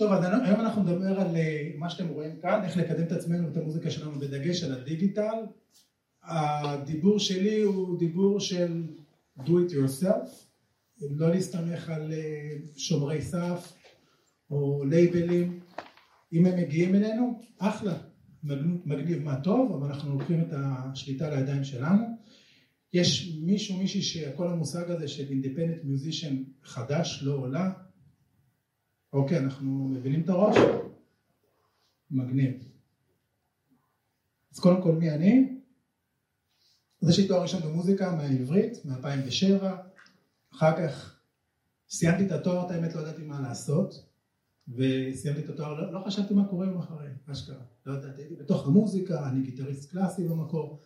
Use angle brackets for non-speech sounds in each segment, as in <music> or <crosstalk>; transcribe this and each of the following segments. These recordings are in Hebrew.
טוב, אז היום אנחנו נדבר על אה, מה שאתם רואים כאן, איך לקדם את עצמנו ואת המוזיקה שלנו בדגש על הדיגיטל. הדיבור שלי הוא דיבור של do it yourself, לא להסתמך על אה, שומרי סף או לייבלים. אם הם מגיעים אלינו, אחלה, מגניב מה טוב, אבל אנחנו לוקחים את השליטה לידיים שלנו. יש מישהו, מישהי שכל המושג הזה של independent musician חדש, לא עולה, אוקיי, אנחנו מבינים את הראש? מגניב. אז קודם כל מי אני? אז יש לי תואר ראשון במוזיקה מהעברית, מ-2007, אחר כך סיימתי את התואר, את האמת לא ידעתי מה לעשות, וסיימתי את התואר, לא, לא חשבתי מה קורה יום אחרי, אשכרה, לא ידעתי, הייתי בתוך המוזיקה, אני גיטריסט קלאסי במקור,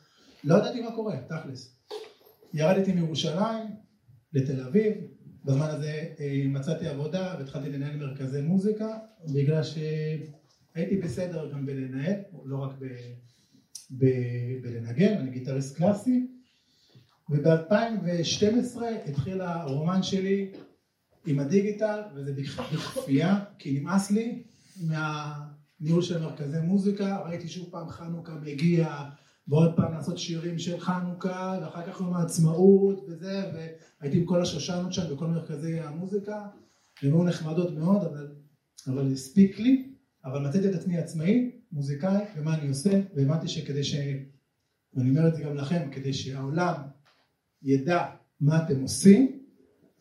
לא ידעתי מה קורה, תכלס. ירדתי מירושלים לתל אביב, בזמן הזה אה, מצאתי עבודה והתחלתי לנהל מרכזי מוזיקה, בגלל שהייתי בסדר גם בלנהל, לא רק ב, ב, בלנגן, אני גיטריסט קלאסי, וב-2012 התחיל הרומן שלי עם הדיגיטל, וזה בכפייה, כי נמאס לי מהניהול של מרכזי מוזיקה, ראיתי שוב פעם חנוכה מגיע, ועוד פעם לעשות שירים של חנוכה, ואחר כך יום העצמאות וזה, והייתי עם כל השושנות שם בכל מרכזי המוזיקה, הן היו נחמדות מאוד, אבל, אבל הספיק לי, אבל מצאתי את עצמי עצמאי, מוזיקאי, ומה אני עושה, והבנתי שכדי ש... ואני אומר את זה גם לכם, כדי שהעולם ידע מה אתם עושים,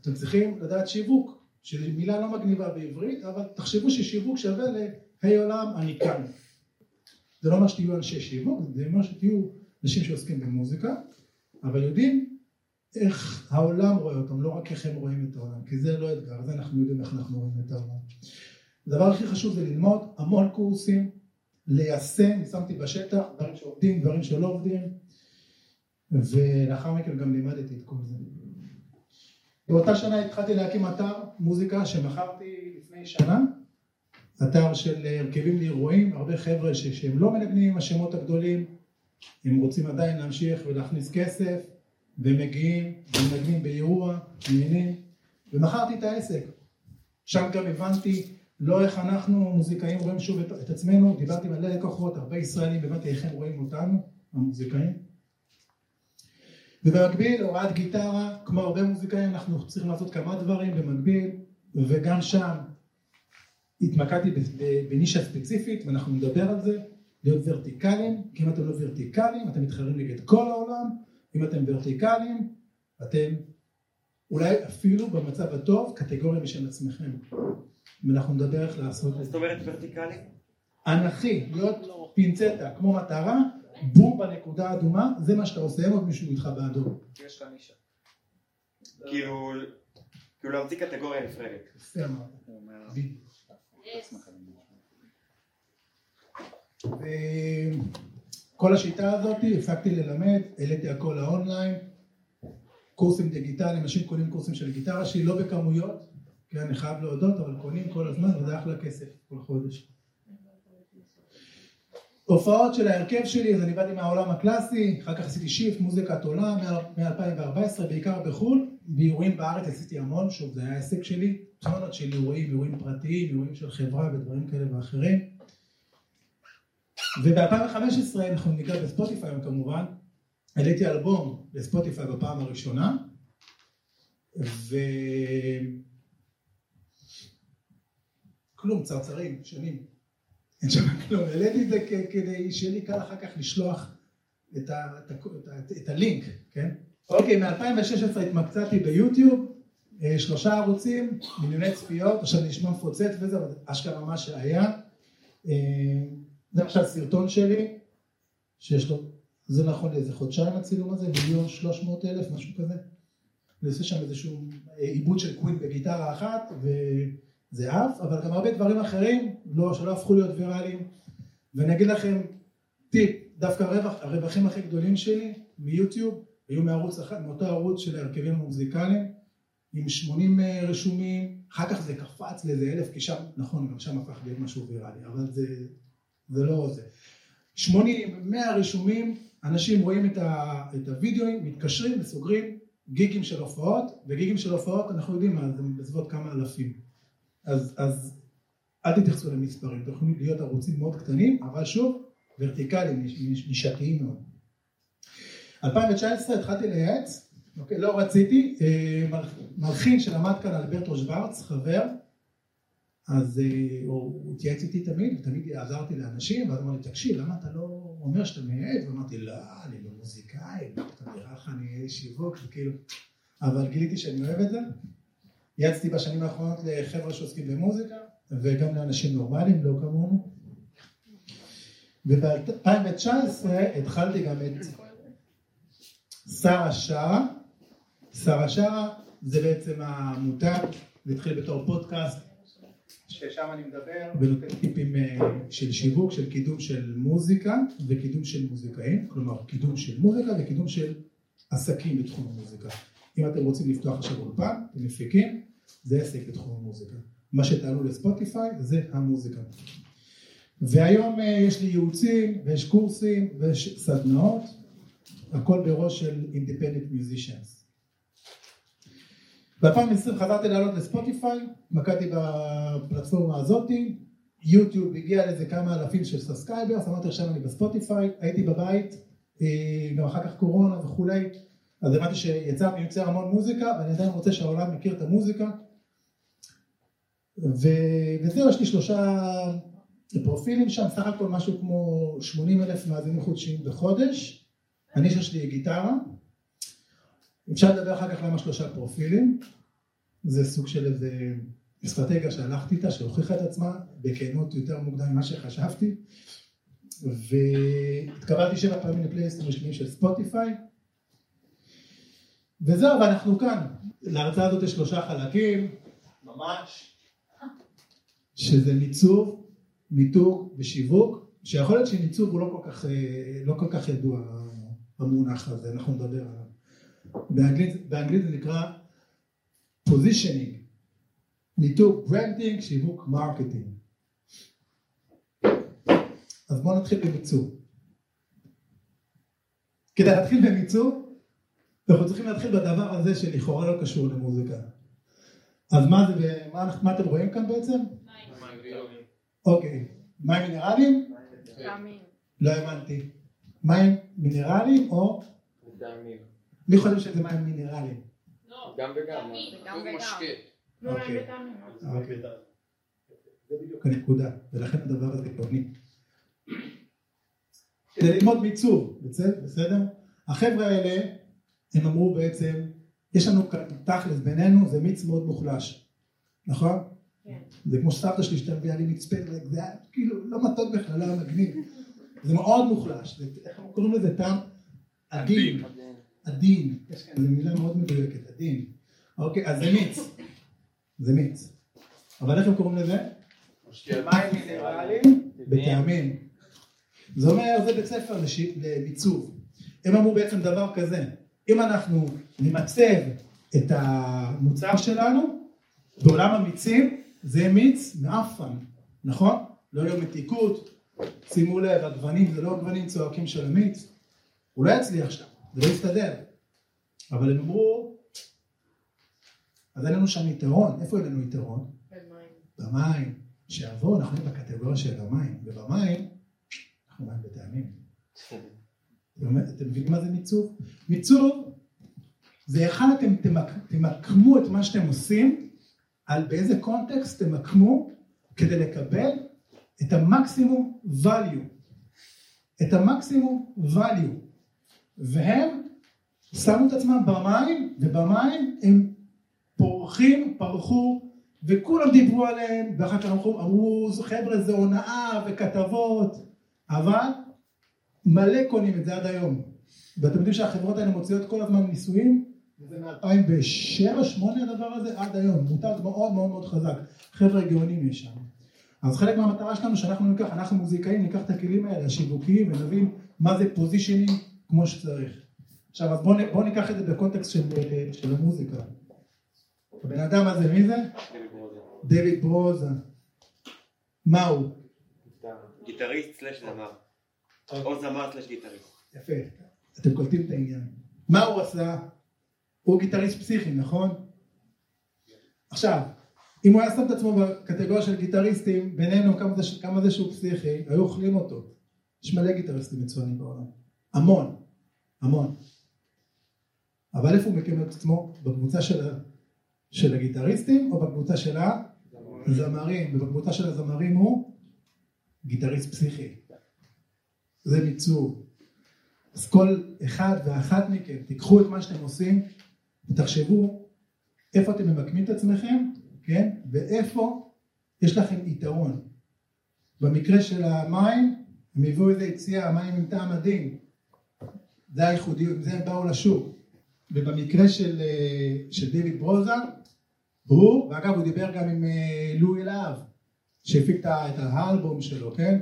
אתם צריכים לדעת שיווק, שזו מילה לא מגניבה בעברית, אבל תחשבו ששיווק שווה ל"הי עולם, אני כאן". זה לא אומר שתהיו אנשי שיווק, זה אומר שתהיו אנשים שעוסקים במוזיקה, אבל יודעים איך העולם רואה אותם, לא רק איך הם רואים את העולם, כי זה לא אתגר, זה אנחנו יודעים איך אנחנו רואים את העולם. הדבר הכי חשוב זה ללמוד המון קורסים, ליישם, שמתי בשטח, דברים שעובדים, דברים שלא עובדים, ולאחר מכן גם לימדתי את כל זה. באותה שנה התחלתי להקים אתר מוזיקה שמכרתי לפני שנה, אתר של הרכבים לאירועים, הרבה חבר'ה שהם לא מנגנים עם השמות הגדולים, הם רוצים עדיין להמשיך ולהכניס כסף, ומגיעים ומנגנים באירוע, נהנים, ומכרתי את העסק. שם גם הבנתי לא איך אנחנו מוזיקאים רואים שוב את, את עצמנו, דיברתי עם מלא לקוחות, הרבה ישראלים, הבנתי איך הם רואים אותנו, המוזיקאים. ובמקביל הוראת גיטרה, כמו הרבה מוזיקאים אנחנו צריכים לעשות כמה דברים במקביל, וגם שם התמקדתי בנישה ספציפית ואנחנו נדבר על זה, להיות ורטיקליים, כי אם אתם לא ורטיקליים אתם מתחרים נגד כל העולם, אם אתם ורטיקליים אתם אולי אפילו במצב הטוב קטגוריה משל עצמכם ואנחנו נדבר איך לעשות את זה. זאת אומרת ורטיקלי? אנכי, להיות פינצטה כמו מטרה, בום בנקודה האדומה, זה מה שאתה עושה, אין עוד מישהו איתך באדום. יש לך נישה. כאילו, כאילו להמציא קטגוריה נפרדת. אמרת. וכל השיטה הזאת הפסקתי ללמד, העליתי הכל ל אונליין, קורסים דיגיטליים, אנשים קונים קורסים של גיטרה שלי, לא בכמויות, כן, אני חייב להודות, אבל קונים כל הזמן וזה אחלה כסף כל חודש. הופעות של ההרכב שלי, אז אני באתי מהעולם הקלאסי, אחר כך עשיתי שיפט, מוזיקת עולם, מ-2014, בעיקר בחו"ל, באירועים בארץ עשיתי המון, שוב, זה היה העסק שלי, טונות של אירועים, אירועים פרטיים, אירועים של חברה ודברים כאלה ואחרים. וב-2015, אנחנו ניגע בספוטיפיי כמובן, העליתי אלבום לספוטיפיי בפעם הראשונה, ו... כלום, צרצרים, שנים. אין שם כלום, העליתי את זה כדי שיהיה לי קל אחר כך לשלוח את, ה, את, ה, את, ה, את הלינק, כן? אוקיי, מ-2016 התמקצעתי ביוטיוב, אה, שלושה ערוצים, מיליוני צפיות, עכשיו נשמע מפוצץ וזה, אבל אשכרה מה שהיה. אה, זה עכשיו סרטון שלי, שיש לו, זה נכון לאיזה חודשיים הצילום הזה, מיליון שלוש מאות אלף, משהו כזה. אני עושה שם איזשהו אה, עיבוד של קווין בגיטרה אחת, וזה עף, אבל גם הרבה דברים אחרים, לא, שלא הפכו להיות ויראליים. ואני אגיד לכם טיפ, דווקא הרווח, הרווחים הכי גדולים שלי מיוטיוב, היו מערוץ אחד, מאותו ערוץ של ההרכבים המוזיקליים, עם 80 אה, רשומים, אחר כך זה קפץ לאיזה אלף, כי שם, נכון, גם שם הפך להיות משהו ויראלי, אבל זה, זה לא זה. 80, 100 רשומים, אנשים רואים את, ה, את הוידאוים, מתקשרים וסוגרים גיגים של הופעות, וגיגים של הופעות, אנחנו יודעים מה, זה בסביבות כמה אלפים. אז, אז אל תתייחסו למספרים, אתם יכולים להיות ערוצים מאוד קטנים, אבל שוב, ורטיקליים, נישתיים מאוד. 2019 התחלתי לייעץ, אוקיי, לא רציתי, אה, מלחין שלמד כאן אלברטו שוורץ, חבר, אז אה, הוא התייעץ איתי תמיד, ותמיד עזרתי לאנשים, ואז אמר לי, תקשיב, למה אתה לא אומר שאתה מייעץ? ואמרתי, לא, אני לא מוזיקאי, אתה נראה לך אני אהיה שיווק, וכאילו, אבל גיליתי שאני אוהב את זה. יעצתי בשנים האחרונות לחבר'ה שעוסקים במוזיקה, וגם לאנשים נורמליים, לא כמונו. וב-2019 התחלתי גם את שרה שרה. שרה שרה זה בעצם העמותה, זה התחיל בתור פודקאסט, ששם אני מדבר ונותן טיפים אה, של שיווק, של קידום של מוזיקה וקידום של מוזיקאים, כלומר קידום של מוזיקה וקידום של עסקים בתחום המוזיקה. אם אתם רוצים לפתוח עכשיו אולפן, אתם מפיקים, זה עסק בתחום המוזיקה. מה שתעלו לספוטיפיי זה המוזיקה. והיום אה, יש לי ייעוצים ויש קורסים ויש סדנאות, הכל בראש של אינדיפנדנט מיוזישנס. ב-2020 חזרתי לעלות לספוטיפיי, מיקדתי בפלטפורמה הזאתי, יוטיוב הגיע לאיזה כמה אלפים של subscribers, אמרתי עכשיו אני בספוטיפיי, הייתי בבית, אה, גם אחר כך קורונה וכולי, אז הבנתי שיצא יוצר המון מוזיקה ואני עדיין רוצה שהעולם מכיר את המוזיקה. וזהו, יש לי שלושה פרופילים שם, סך הכל משהו כמו 80 אלף מאזינים חודשיים בחודש, אני שיש לי גיטרה, אפשר לדבר אחר כך למה שלושה פרופילים, זה סוג של איזה אסטרטגיה שהלכתי איתה, שהוכיחה את עצמה בכנות יותר מוקדם ממה שחשבתי, והתקבלתי שבע פעמים לפלייסט המשלימים של ספוטיפיי, וזהו, ואנחנו כאן. להרצאה הזאת יש שלושה חלקים, ממש, שזה מיצוב, מיתוג ושיווק, שיכול להיות שמיצוב הוא לא כל כך, אה, לא כל כך ידוע המונח הזה, אנחנו נדבר עליו. באנגלית, באנגלית זה נקרא positioning, מיתוג branding, שיווק marketing. אז בואו נתחיל במיצוב. כדי להתחיל במיצוב, אנחנו צריכים להתחיל בדבר הזה שלכאורה לא קשור למוזיקה. אז מה זה, מה, מה אתם רואים כאן בעצם? אוקיי, מים מינרליים? לא הבנתי. מים מינרליים או? מי חושב שזה מים מינרליים? לא. גם וגם. גם וגם. אוקיי. אוקיי. זה בדיוק הנקודה, ולכן הדבר הזה גאוני. כדי ללמוד מיצוב, בסדר? החבר'ה האלה, הם אמרו בעצם, יש לנו כאן תכלס בינינו, זה מיץ מאוד מוחלש, נכון? כן. זה כמו סבתא שלי שאתה מביאה לי מצפה, זה היה כאילו לא מתוק בכלל, לא היה מגניב. זה מאוד מוחלש, איך קוראים לזה טעם? עדין. עדין. יש כאן, זו מילה מאוד מדויקת, עדין. אוקיי, אז זה מיץ. זה מיץ. אבל איך הם קוראים לזה? מים בטעמים. זה אומר, זה בית ספר למיצוב. הם אמרו בעצם דבר כזה, אם אנחנו נמצב את המוצר שלנו בעולם המיצים, זה מיץ מאפן, נכון? לא יהיה מתיקות, שימו לב, הגוונים זה לא הגוונים צועקים של המיץ, הוא לא יצליח שם, זה לא יסתדר. אבל הם אמרו, אז אין לנו שם יתרון, איפה אין לנו יתרון? במים. במים. שיבואו, אנחנו בקטגוריה של המים, ובמים אנחנו מים בטעמים. אתם מבינים מה זה מיצוב? מיצוב זה היכן אתם תמקמו את מה שאתם עושים, על באיזה קונטקסט תמקמו כדי לקבל את המקסימום value, את המקסימום value, והם שמו את עצמם במים, ובמים הם פורחים, פרחו, וכולם דיברו עליהם, ואחר כך אמרו, חבר'ה זה הונאה וכתבות, אבל מלא קונים את זה עד היום. ואתם יודעים שהחברות האלה מוציאות כל הזמן ניסויים, וזה מ-2007-2008 הדבר הזה עד היום, מותג מאוד מאוד מאוד חזק, חבר'ה גאונים יש שם. אז חלק מהמטרה שלנו שאנחנו ניקח, אנחנו מוזיקאים, ניקח את הכלים האלה, השיווקיים, ונבין מה זה positioning כמו שצריך. עכשיו, אז בואו בוא ניקח את זה בקונטקסט של, של המוזיקה. הבן אדם הזה, מי זה? דויד ברוזה. מה הוא? גיטריסט slash זמר. או זמר slash גיטריסט. יפה, אתם קולטים את העניין. מה הוא עשה? הוא גיטריסט פסיכי, נכון? עכשיו, אם הוא היה שם את עצמו בקטגוריה של גיטריסטים, בינינו כמה זה, כמה זה שהוא פסיכי, היו אוכלים אותו. יש מלא גיטריסטים מצוינים בעולם. המון. המון. אבל איפה הוא מקים את עצמו? בקבוצה של, של הגיטריסטים או בקבוצה של הזמרים? ובקבוצה של הזמרים הוא גיטריסט פסיכי. זה מיצוב. אז כל אחד ואחת מכם, תיקחו את מה שאתם עושים ותחשבו איפה אתם ממקמים את עצמכם, כן? ואיפה יש לכם יתרון. במקרה של המים, הם הביאו איזה יציאה, המים עם טעם הדין. זה הייחודי, עם זה הם באו לשוק. ובמקרה של, אה, של דיוויד ברוזה, הוא, ואגב הוא דיבר גם עם אה, לואי להב, שהפיק את האלבום שלו, כן?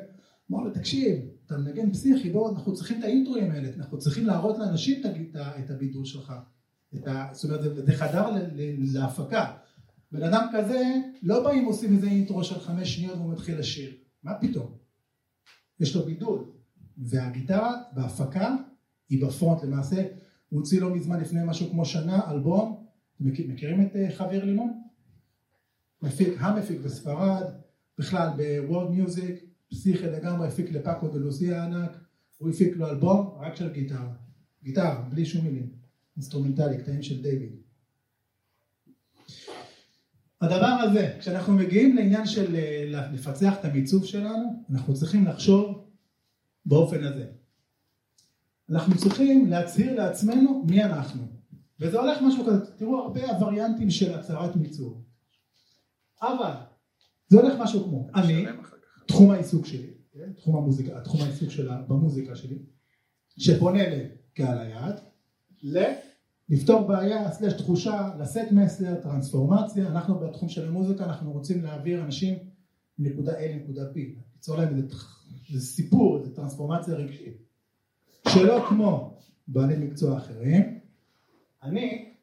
אמר לו, תקשיב, אתה מנגן פסיכי, בואו, אנחנו צריכים את האינטרואים האלה, אנחנו צריכים להראות לאנשים את הבידול שלך. ה, זאת אומרת, זה, חדר להפקה. בן אדם כזה, לא באים עושים איזה אינטרו של חמש שניות והוא מתחיל לשיר. מה פתאום? יש לו בידול. והגיטרה בהפקה היא ב front למעשה. הוא הוציא לא מזמן לפני משהו כמו שנה אלבום, מכירים את אה, חאבייר לימון? מפיק, המפיק בספרד, בכלל ב world music, פסיכי לגמרי, הפיק לפאקו דה לוסיה הענק, הוא הפיק לו אלבום רק של גיטרה, גיטרה, בלי שום מילים, אינסטרומנטלי, קטעים של דיוויד. הדבר הזה, כשאנחנו מגיעים לעניין של אה, לפצח את המיצוב שלנו, אנחנו צריכים לחשוב באופן הזה. אנחנו צריכים להצהיר לעצמנו מי אנחנו. וזה הולך משהו כזה, תראו הרבה הווריאנטים של הצהרת מיצוב. אבל זה הולך משהו כמו, אני, תחום העיסוק שלי, כן? תחום המוזיקה, תחום העיסוק שלה במוזיקה שלי, שפונה לקהל היעד, לפתור בעיה, סלש תחושה, לשאת מסר, טרנספורמציה, אנחנו בתחום של המוזיקה אנחנו רוצים להעביר אנשים מנקודה A לנקודה B, ליצור להם איזה, איזה סיפור, איזה טרנספורמציה רגשית. שלא כמו בעלי מקצוע אחרים, אני,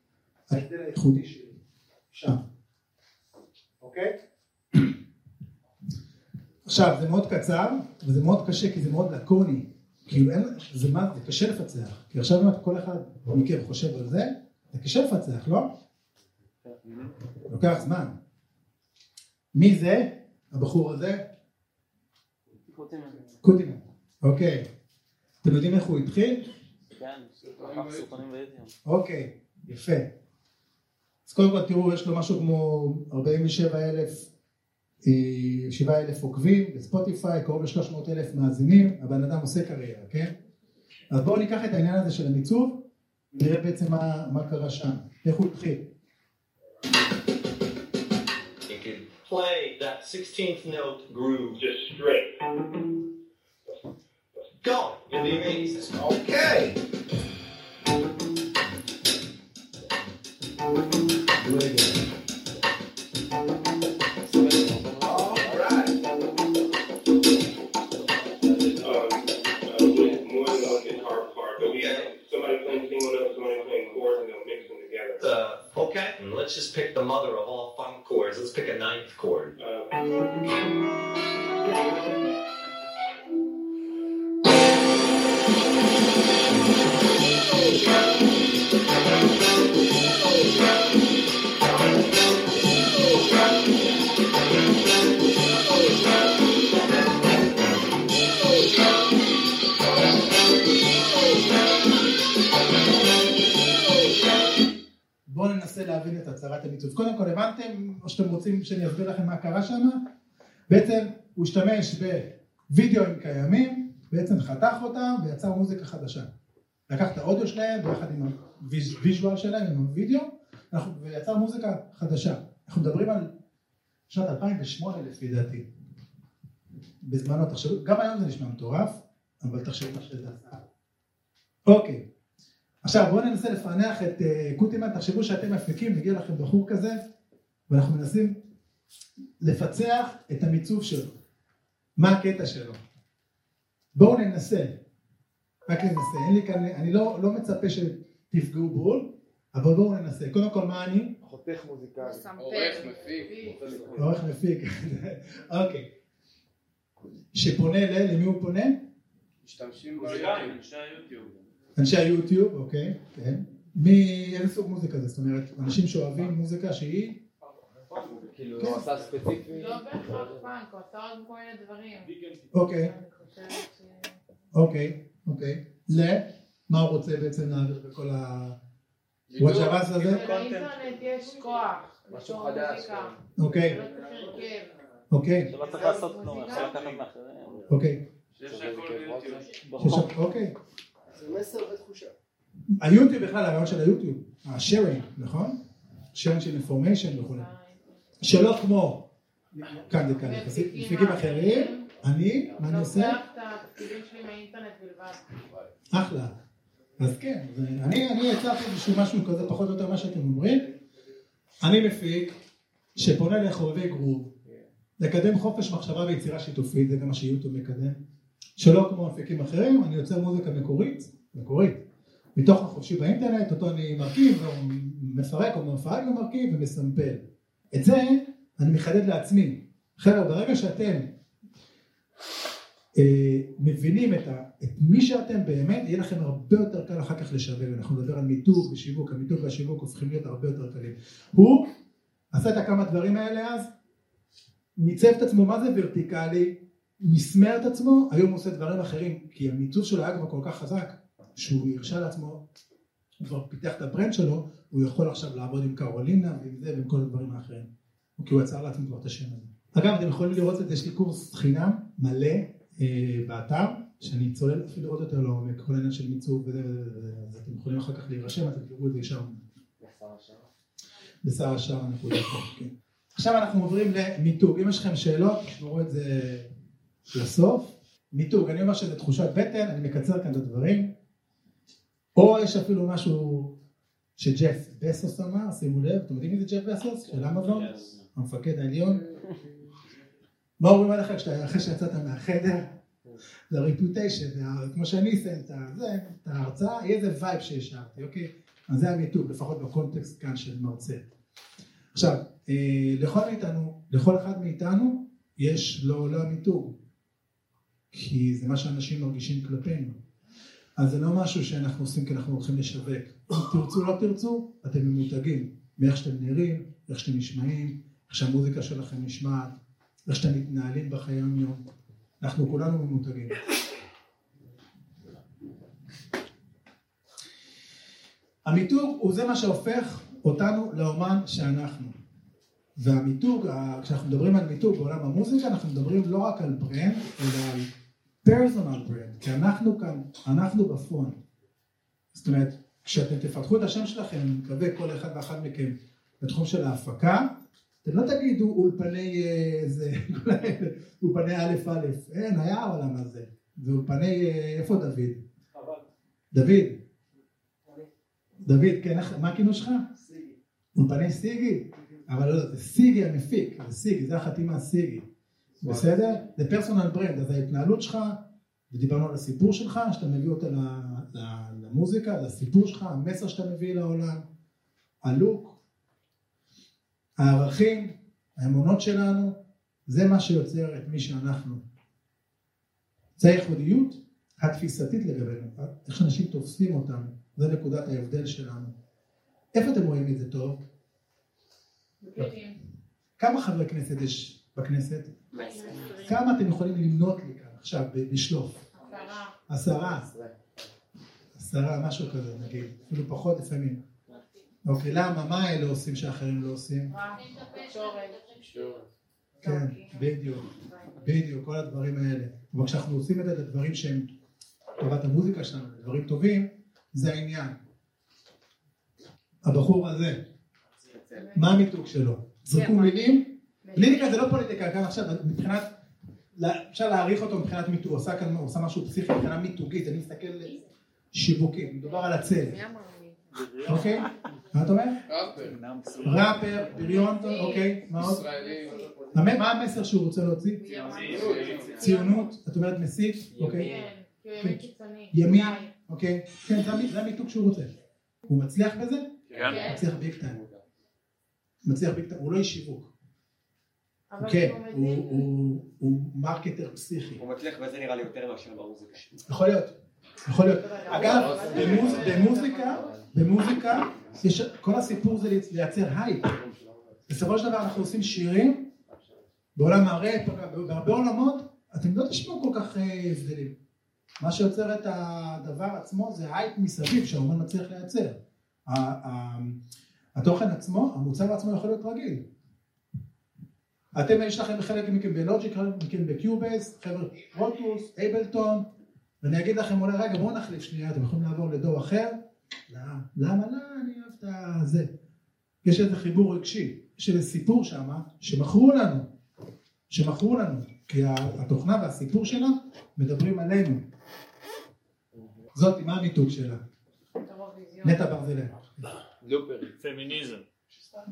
ההבדל הייחודי שלי, שם, אוקיי? עכשיו זה מאוד קצר וזה מאוד קשה כי זה מאוד לקוני, כאילו אין, זה מה, זה קשה לפצח, כי עכשיו אם כל אחד מכם חושב על זה, זה קשה לפצח, לא? לוקח זמן. מי זה? הבחור הזה? קוטימן. אוקיי. אתם יודעים איך הוא התחיל? אוקיי, יפה. אז קודם כל תראו, יש לו משהו כמו 47 אלף 7 אה, אלף עוקבים בספוטיפיי, קרוב ל-300 אלף מאזינים, הבן אדם עושה קריירה, כן? אז בואו ניקח את העניין הזה של המיצוב, נראה בעצם מה, מה קרה שם, איך הוא התחיל. play that 16th note groove just straight. Go! You'll be amazed. Okay! Do it again. Okay. And let's just pick the mother of all funk chords. Let's pick a ninth chord. Uh, להבין את הצהרת המיצוב. קודם כל הבנתם, או שאתם רוצים שאני אסביר לכם מה קרה שם? בעצם הוא השתמש בווידאוים קיימים, בעצם חתך אותם ויצר מוזיקה חדשה. לקח את האודיו שלהם ביחד עם ה visual שלהם, עם הווידאו, ויצר מוזיקה חדשה. אנחנו מדברים על שנת 2008 לפי דעתי. בזמנו, תחשבו, גם היום זה נשמע מטורף, אבל תחשבו מה שזה עשה. אוקיי. עכשיו בואו ננסה לפענח את uh, קוטימן, תחשבו שאתם מפיקים, מגיע לכם בחור כזה, ואנחנו מנסים לפצח את המיצוב שלו. מה הקטע שלו? בואו ננסה, רק ננסה, אין לי כאן, אני לא, לא מצפה שתפגעו בול, אבל בואו ננסה. קודם כל מה אני? חותך מוזיקלי. עורך מפיק. עורך מפיק, <laughs> אוקיי. שפונה ל... למי הוא פונה? משתמשים ביוטיוב. אנשי היוטיוב, אוקיי, כן. מי, איזה סוג מוזיקה זה? זאת אומרת, אנשים שאוהבים מוזיקה שהיא כאילו, כן. הוא עשה ספציפי. לא בהכרח פאנק, הוא עשה עוד כל מיני דברים. אוקיי. אוקיי, אוקיי. ל? מה הוא רוצה בעצם להעביר בכל ה... וואג'רס הזה? לאינטרנט יש כוח. משהו חדש, מוזיקה. אוקיי, לא. אוקיי, שלא צריך לעשות כלום, יכול לקחת מאחרים. אוקיי. שיש הכל ביוטיוב. אוקיי. זה מסר ותחושה. היוטיוב בכלל, הרעיון של היוטיוב, השארינג, נכון? sharing של אינפורמיישן וכו'. שלא כמו כאן וכאן, מפיקים אחרים, אני, מה אני עושה? לוקח את התפקידים שלי מהאינטרנט בלבד. אחלה. אז כן, אני יצרתי איזשהו משהו כזה, פחות או יותר מה שאתם אומרים. אני מפיק, שפונה לחובבי גרוב, לקדם חופש מחשבה ויצירה שיתופית, זה גם מה שיוטיוב מקדם. שלא כמו מפיקים אחרים, אני יוצר מוזיקה מקורית, מקורית, מתוך החופשי באינטרנט, אותו אני מרכיב, או מפרק או מפרק ומרכיב ומסמפל. את זה אני מחדד לעצמי. חבר'ה, ברגע שאתם אה, מבינים את, ה, את מי שאתם באמת, יהיה לכם הרבה יותר קל אחר כך לשווק, אנחנו נדבר על מיתוג ושיווק, המיתוג והשיווק הופכים להיות הרבה יותר קלים. הוא עשה את הכמה דברים האלה אז, מיצב את עצמו, מה זה ורטיקלי, מסמר את עצמו, היום הוא עושה דברים אחרים, כי המיצוב שלו היה כבר כל כך חזק, שהוא הרשה לעצמו, הוא כבר פיתח את ה brand שלו, הוא יכול עכשיו לעבוד עם קרולינה ועם זה ועם כל הדברים האחרים, כי הוא יצר לעצמו כבר את השם הזה. אגב, אתם יכולים לראות את זה, יש לי קורס חינם מלא אה, באתר, שאני צולל אפילו עוד יותר לעומק, כל העניין של מיצוב וזה וזה אז אתם יכולים אחר כך להירשם, אתם תראו את זה ישר בשר השער הנקודה. כן. עכשיו אנחנו עוברים למיתוג, אם יש לכם שאלות, תשמרו את זה לסוף. מיתוג, אני אומר שזה תחושת בטן, אני מקצר כאן את הדברים. או יש אפילו משהו שג'ף בסוס אמר, שימו לב, אתם יודעים מי זה ג'ף בסוס? של אמזון? המפקד העליון? מה אומרים עליך אחרי שיצאת מהחדר? זה ריפוטיישן, כמו שאני אסיים את ההרצאה, יהיה איזה vibe שהשארתי, אוקיי? אז זה המיתוג, לפחות בקונטקסט כאן של מרצה. עכשיו, אה, לכל מאיתנו, לכל אחד מאיתנו, יש לו לא המיתוג, כי זה מה שאנשים מרגישים כלפינו. אז זה לא משהו שאנחנו עושים כי אנחנו הולכים לשווק. תרצו לא תרצו, אתם ממותגים, מאיך שאתם נראים, איך שאתם נשמעים, איך שהמוזיקה שלכם נשמעת, איך שאתם מתנהלים בחיי היום. אנחנו כולנו ממותגים. המיתוג הוא זה מה שהופך אותנו לאומן שאנחנו. והמיתוג, כשאנחנו מדברים על מיתוג בעולם המוזיקה, אנחנו מדברים לא רק על brand, אלא על personal brand, כי אנחנו כאן, אנחנו ב front. זאת אומרת, כשאתם תפתחו את השם שלכם, אני מקווה כל אחד ואחת מכם בתחום של ההפקה, אתם לא תגידו אולפני אה, זה, כל <laughs> האלה, אולפני א' א', אין, היה העולם הזה. זה אולפני, אה, איפה דוד? דוד. דוד, כן, מה הכינוי שלך? אולפני סיגי? אבל לא, זה סיגי המפיק, זה סיגי, זה החתימה סיגי. בסדר? זה פרסונל ברנד, אז ההתנהלות שלך, ודיברנו על הסיפור שלך, שאתה מביא אותה ל- ל- למוזיקה, זה הסיפור שלך, המסר שאתה מביא לעולם, הלוק, הערכים, האמונות שלנו, זה מה שיוצר את מי שאנחנו. זה הייחודיות התפיסתית לגבינו, איך שאנשים תופסים אותנו, זה נקודת ההבדל שלנו. איפה אתם רואים את זה טוב? כמה חברי כנסת יש בכנסת? כמה אתם יכולים למנות לי כאן עכשיו בשלוף? עשרה. עשרה? עשרה, משהו כזה נגיד, אפילו פחות לפעמים. אוקיי, למה? מה אלה עושים שאחרים לא עושים? כן, בדיוק, בדיוק, כל הדברים האלה. אבל כשאנחנו עושים את זה לדברים שהם טובת המוזיקה שלנו, דברים טובים, זה העניין. הבחור הזה, מה המיתוג שלו? זרקו מילים? פוליטיקה זה לא פוליטיקה, כאן עכשיו מבחינת, אפשר להעריך אותו מבחינת מיתוג, הוא עשה כאן, הוא עשה משהו פסיכי מבחינה מיתוגית, אני מסתכל שיווקי, מדובר על הצל, אוקיי? מה אתה אומר? ראפר. ראפר, בריון, אוקיי, מה עוד? ישראלי. מה המסר שהוא רוצה להוציא? ציונות, את אומרת מסית, אוקיי, כן, ימין. אוקיי, כן, זה המיתוג שהוא רוצה. הוא מצליח בזה? כן. מצליח ביג טיים. מצליח ביג טיים, הוא לא איש שיווק. כן, הוא הוא- מבין. הוא- הוא marketer פסיכי. הוא מצליח בזה נראה לי יותר מאשר במוזיקה שלו. יכול להיות, יכול להיות. אגב, במוז- במוזיקה, במוזיקה, יש- כל הסיפור זה לייצר הייפ. בסופו של דבר אנחנו עושים שירים בעולם הראפ, בהרבה עולמות, אתם לא תשמעו כל כך אה, הבדלים. מה שיוצר את הדבר עצמו זה הייפ מסביב שהאומן מצליח לייצר. התוכן עצמו, המוצר עצמו יכול להיות רגיל. אתם, יש לכם חלק מכם בלוג'יק, חלק מכם בקיובייס, חבר'ה רוטוס, אייבלטון, ואני אגיד לכם אולי רגע בואו נחליף שנייה, אתם יכולים לעבור לדור אחר. למה? למה? לא, אני אוהב את זה. יש איזה חיבור רגשי, יש איזה סיפור שם שמכרו לנו, שמכרו לנו, כי התוכנה והסיפור שלה מדברים עלינו. זאת, מה המיתוג שלה? נטע ברזילי. לופרית. פמיניזם.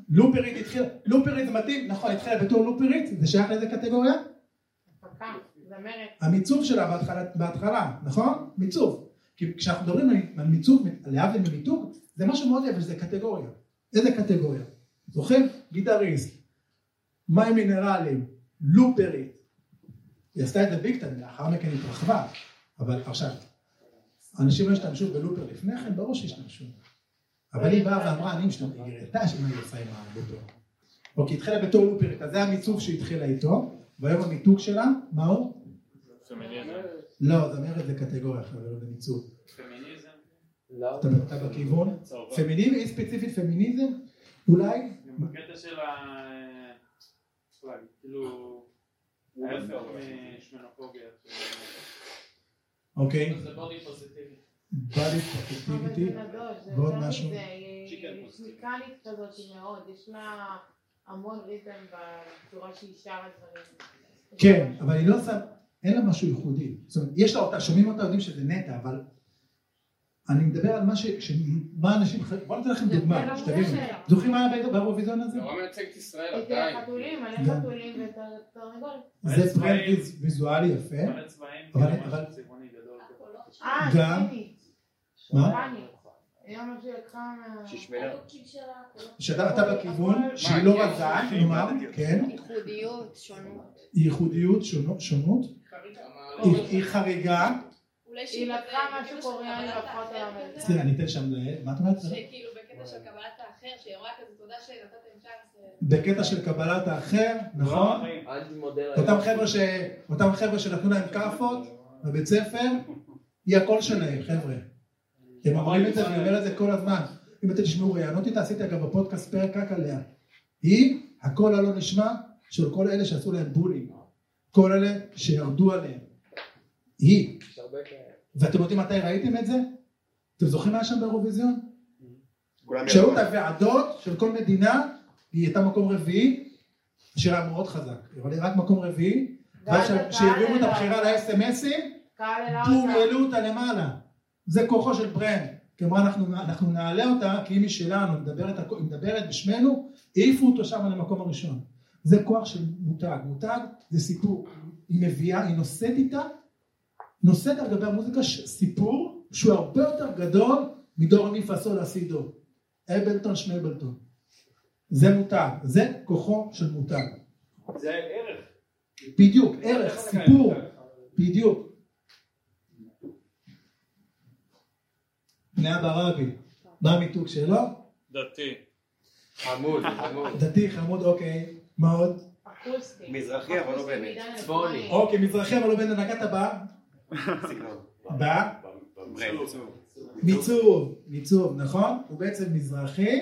לופרית התחילה, לופרית זה מתאים, נכון, התחילה בתור לופרית, זה שייך לאיזה קטגוריה? המיצוב שלה בהתחלה, בהתחלה, נכון? מיצוב. כי כשאנחנו מדברים על מיצוב, להבדיל ממיתוג, זה משהו מאוד יפה, זה קטגוריה. איזה קטגוריה? זוכרים? גיטריסט, מים מינרליים, לופרית. היא עשתה את זה ביקטן, לאחר מכן התרחבה. אבל עכשיו, אנשים לא השתמשו בלופר לפני כן, ברור שהשתמשו. אבל היא באה ואמרה, אני משתמשת, היא הראתה שמה היא עושה עם הלופר. אוקיי, התחילה בתור לופרית, אז זה המיצוב שהתחילה איתו, והיום המיתוג שלה, מה הוא? לא, זמרת זה קטגוריה אחרת, לא במיצוב. פמיניזם? לא. אתה בכיוון? פמיניזם, היא ספציפית פמיניזם? אולי? בקטע של ה... כאילו... ההפך משמנופוביה. אוקיי. בודי פוזיטיביטי. ועוד משהו. היא מיקנית כזאת מאוד, יש לה המון ריתם בצורה שהיא שרה דברים. כן, אבל היא לא עושה, אין לה משהו ייחודי. זאת אומרת, יש לה אותה, שומעים אותה, יודעים שזה נטע, אבל אני מדבר על מה ש... מה אנשים... בואו ניתן לכם דוגמה, שתבינו. זוכרים מה היה באירוויזיון הזה? נורא מייצג את ישראל, עדיין. חתולים, מלא חתולים ותרנגול. זה טרנד ויזואלי יפה. אבל... אה, גם... מה? שאתה בכיוון שהיא לא רזה, נאמר, כן. ייחודיות, שונות. ייחודיות, שונות. היא חריגה. היא לקחה משהו קוריאני והפכה אותה למלצה. סליחה, אני אתן שם, מה את אומרת? שכאילו בקטע של קבלת האחר, שהיא אמרה כזה תודה שנתתם צ'אנס. בקטע של קבלת האחר, נכון? אותם חבר'ה שנתנו להם כאפות בבית ספר, היא הקול שלהם, חבר'ה. הם אומרים את זה ואני אומר את זה כל הזמן. אם אתם תשמעו ראיונות איתה, עשיתי אגב בפודקאסט פרק רק עליה. היא הקול הלא נשמע של כל אלה שעשו להם bullying. כל אלה שירדו עליהם. היא. ואתם יודעים מתי ראיתם את זה? אתם זוכרים מה היה שם באירוויזיון? כשהיו את הוועדות של כל מדינה, היא הייתה מקום רביעי, השיר היה מאוד חזק, אבל היא רק מקום רביעי, כשהעבירו את הבחירה לאס.אם.אסים, בום, העלו אותה למעלה. זה כוחו של ברנד. כלומר אנחנו, אנחנו נעלה אותה כי אם היא שלנו, היא מדברת, מדברת בשמנו, העיפו אותו שם למקום הראשון. זה כוח של מותג. מותג זה סיפור. היא מביאה, היא נושאת איתה, נושאת על גבי המוזיקה סיפור שהוא הרבה יותר גדול מדור מי פסול אסידו. אבלטון שמבלטון. זה מותג, זה כוחו של מותג. זה ערך. בדיוק, ערך, סיפור, בדיוק. בני אברבי, מה המיתוג שלו? דתי. חמוד, חמוד. דתי, חמוד, אוקיי. מה עוד? מזרחי אבל לא באמת. צפוני. אוקיי, מזרחי אבל לא באמת, נגעת ב? ב? מיצוב, מיצוב, נכון? הוא בעצם מזרחי,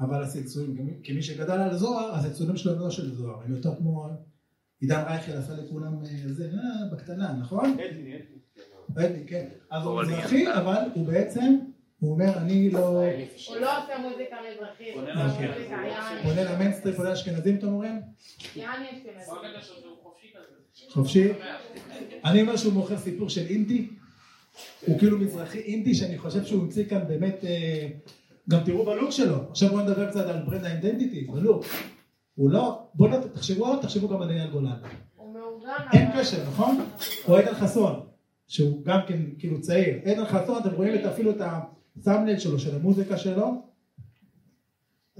אבל הצלצולים, כמי שגדל על זוהר, אז הצלצולים שלו לא של זוהר, הם יותר כמו עידן רייכל עשה לכולם זה, בקטנה, נכון? אתני, אתני. אתני, כן. אז הוא מזרחי, אבל הוא בעצם הוא אומר, אני לא... הוא לא עושה מוזיקה מזרחית, הוא יעני. פונה למיינסטרים, פונה לאשכנזים, אתם אומרים? יעני אשכנזים. חופשי? אני אומר שהוא מוכר סיפור של אינדי, הוא כאילו מזרחי אינדי, שאני חושב שהוא המציא כאן באמת, גם תראו בלוק שלו, עכשיו בואו נדבר קצת על brand identity, בלוק. הוא לא, בואו תחשבו, תחשבו גם על אייל גולן. הוא מאורגן. אין קשר, נכון? או איתן חסון, שהוא גם כן כאילו צעיר. איתן חסון, אתם רואים אפילו את ה... thumbnail שלו, של המוזיקה שלו,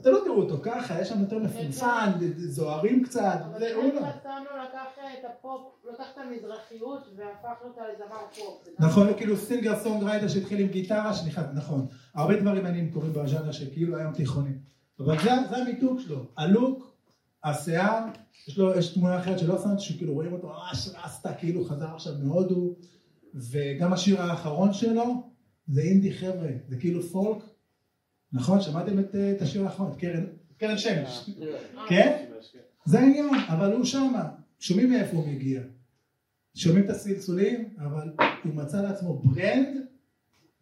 אתה לא תראו אותו ככה, יש שם יותר מפונפן, זוהרים קצת, זה הוא לא. אבל הוא לקח את הפופ, לקח את המזרחיות והפך אותה לזמר פופ. נכון, כאילו singer songwriter שהתחיל עם גיטרה, שנכנס, נכון. הרבה דברים מעניינים קורים בז'אנר של כאילו הים תיכוני. אבל זה המיתוג שלו, הלוק השיער, יש לו, יש תמונה אחרת שלא שמת, שכאילו רואים אותו ממש רסטה, כאילו חזר עכשיו מהודו, וגם השיר האחרון שלו, זה אינדי חבר'ה, זה כאילו פולק, נכון? שמעתם את, אה, השיר האחרון, את קרן, קרן שמש, כן? זה העניין, אבל הוא שמה, שומעים מאיפה הוא מגיע, שומעים את הסלסולים, אבל הוא מצא לעצמו brand,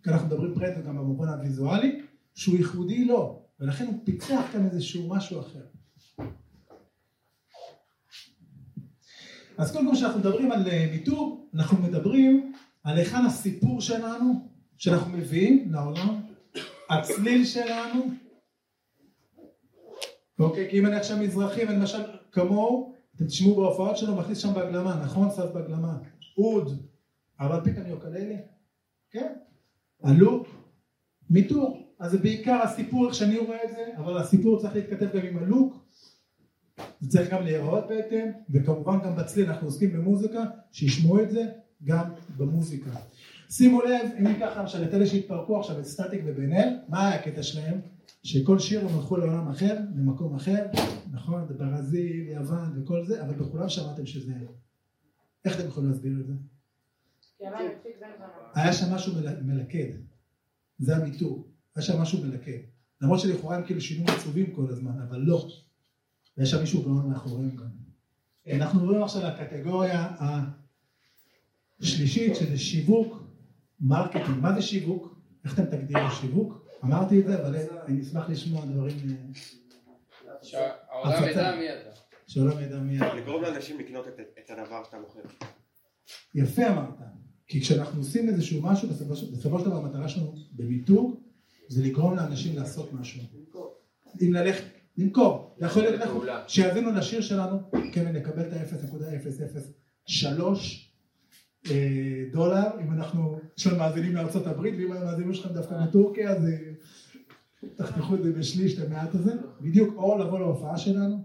כי אנחנו מדברים brand גם במובן הוויזואלי, שהוא ייחודי לו, ולכן הוא פיצח כאן איזשהו משהו אחר. אז קודם כל כשאנחנו מדברים על אה, מיתוג, אנחנו מדברים על היכן הסיפור שלנו, שאנחנו מביאים לעולם, הצליל שלנו, אוקיי, כי אם אני עכשיו מזרחי ואני למשל כמוהו, אתם תשמעו בהופעות שלו, מכניס שם בהגלמה, נכון? שף בהגלמה, אוד, אבל פתאום יוקללי, כן? הלוק, מיתוג, אז זה בעיקר הסיפור איך שאני רואה את זה, אבל הסיפור צריך להתכתב גם עם הלוק, זה צריך גם להיראות בהתאם, וכמובן גם בצליל, אנחנו עוסקים במוזיקה, שישמעו את זה גם במוזיקה. שימו לב, אם ניקח למשל את אלה שהתפרקו עכשיו, את סטטיק ובן אל, מה היה הקטע שלהם? שכל שיר הם הלכו לעולם אחר, למקום אחר, נכון, ברזיל, יוון וכל זה, אבל בכולם שמעתם שזה... איך אתם יכולים להסביר את זה? היה שם משהו מל- מלכד, זה המיתוג, היה שם משהו מלכד. למרות שלכאורה הם כאילו שירים עצובים כל הזמן, אבל לא. ויש שם מישהו גאון מאחוריהם גם. אנחנו מדברים עכשיו על הקטגוריה השלישית, שזה שיווק, marketing. מה זה שיווק? איך אתם תגדירו שיווק? אמרתי את זה, אבל אני אשמח לשמוע דברים אה, שהעולם ידע מי אתה. שלא ידע מי... ה- לגרום לאנשים לקנות את- את הדבר שאתה מוכר. יפה אמרת, כי כשאנחנו עושים איזשהו משהו, בסופו של דבר המטרה שלנו במיתוג, זה לגרום לאנשים לעשות משהו. אם ללכת, למכור. זה יכול להיות. שיאזינו לשיר שלנו, כן, נקבל את ה-0.003 אה, דולר, אם אנחנו, יש לנו מאזינים לארצות הברית, ואם המאזינים שלכם דווקא מטורקיה, אז אה, תחתכו את זה בשליש, את המעט הזה, בדיוק, או לבוא להופעה שלנו,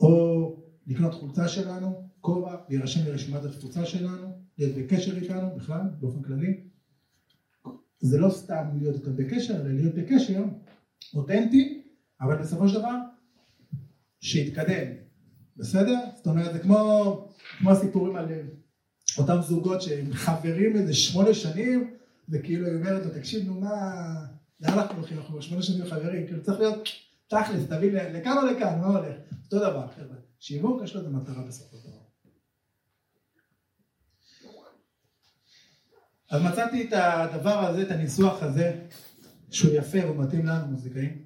או לקנות חולצה שלנו, כובע, להירשם לרשימת התפוצה שלנו, להיות בקשר איתנו בכלל, באופן כללי. זה לא סתם להיות איתם בקשר, אלא להיות בקשר אותנטי, אבל בסופו של דבר, שיתקדם, בסדר? זאת אומרת, זה כמו, כמו הסיפורים על אה, אותם זוגות שהם חברים איזה שמונה שנים, וכאילו היא אומרת לו, תקשיב, נו מה, לאן אנחנו הולכים? אנחנו שמונה שנים חברים, כאילו צריך להיות תכלס, תבין לכאן או לכאן, מה הולך? אותו דבר, חבר'ה. שיווק יש לו איזה מטרה בסופו של דבר. אז מצאתי את הדבר הזה, את הניסוח הזה, שהוא יפה ומתאים לנו מוזיקאים.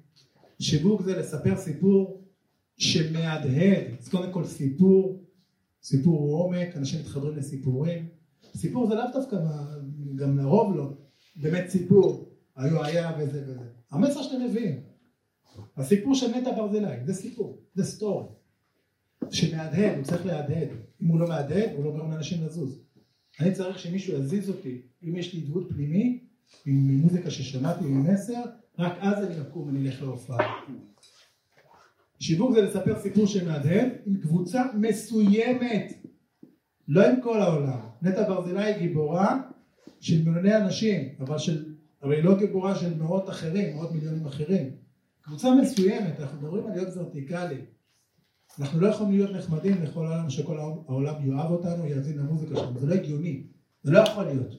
שיווק זה לספר סיפור שמהדהד, אז קודם כל סיפור, סיפור הוא עומק, אנשים מתחברים לסיפורים. סיפור זה לאו דווקא, גם לרוב לא, באמת סיפור, היו היה וזה וזה. המסר שאתם מביאים, הסיפור של נטע ברזילי, זה סיפור, זה סטורי. שמהדהד, הוא צריך להדהד. אם הוא לא מהדהד, הוא לא גורם לאנשים לזוז. אני צריך שמישהו יזיז אותי, אם יש לי דמות פנימי, עם מוזיקה ששמעתי, עם מסר, רק אז אני אקום ואני אלך להופעה. שיווק זה לספר סיפור שמהדהד עם קבוצה מסוימת, לא עם כל העולם. נטע ברזילי היא גיבורה של מיליוני אנשים, אבל, של, אבל היא לא גיבורה של מאות אחרים, מאות מיליונים אחרים. קבוצה מסוימת, אנחנו מדברים על להיות ורטיקלי. אנחנו לא יכולים להיות נחמדים לכל העולם, שכל העולם יאהב אותנו, יאזין למוזיקה שלנו, זה לא הגיוני, זה לא יכול להיות.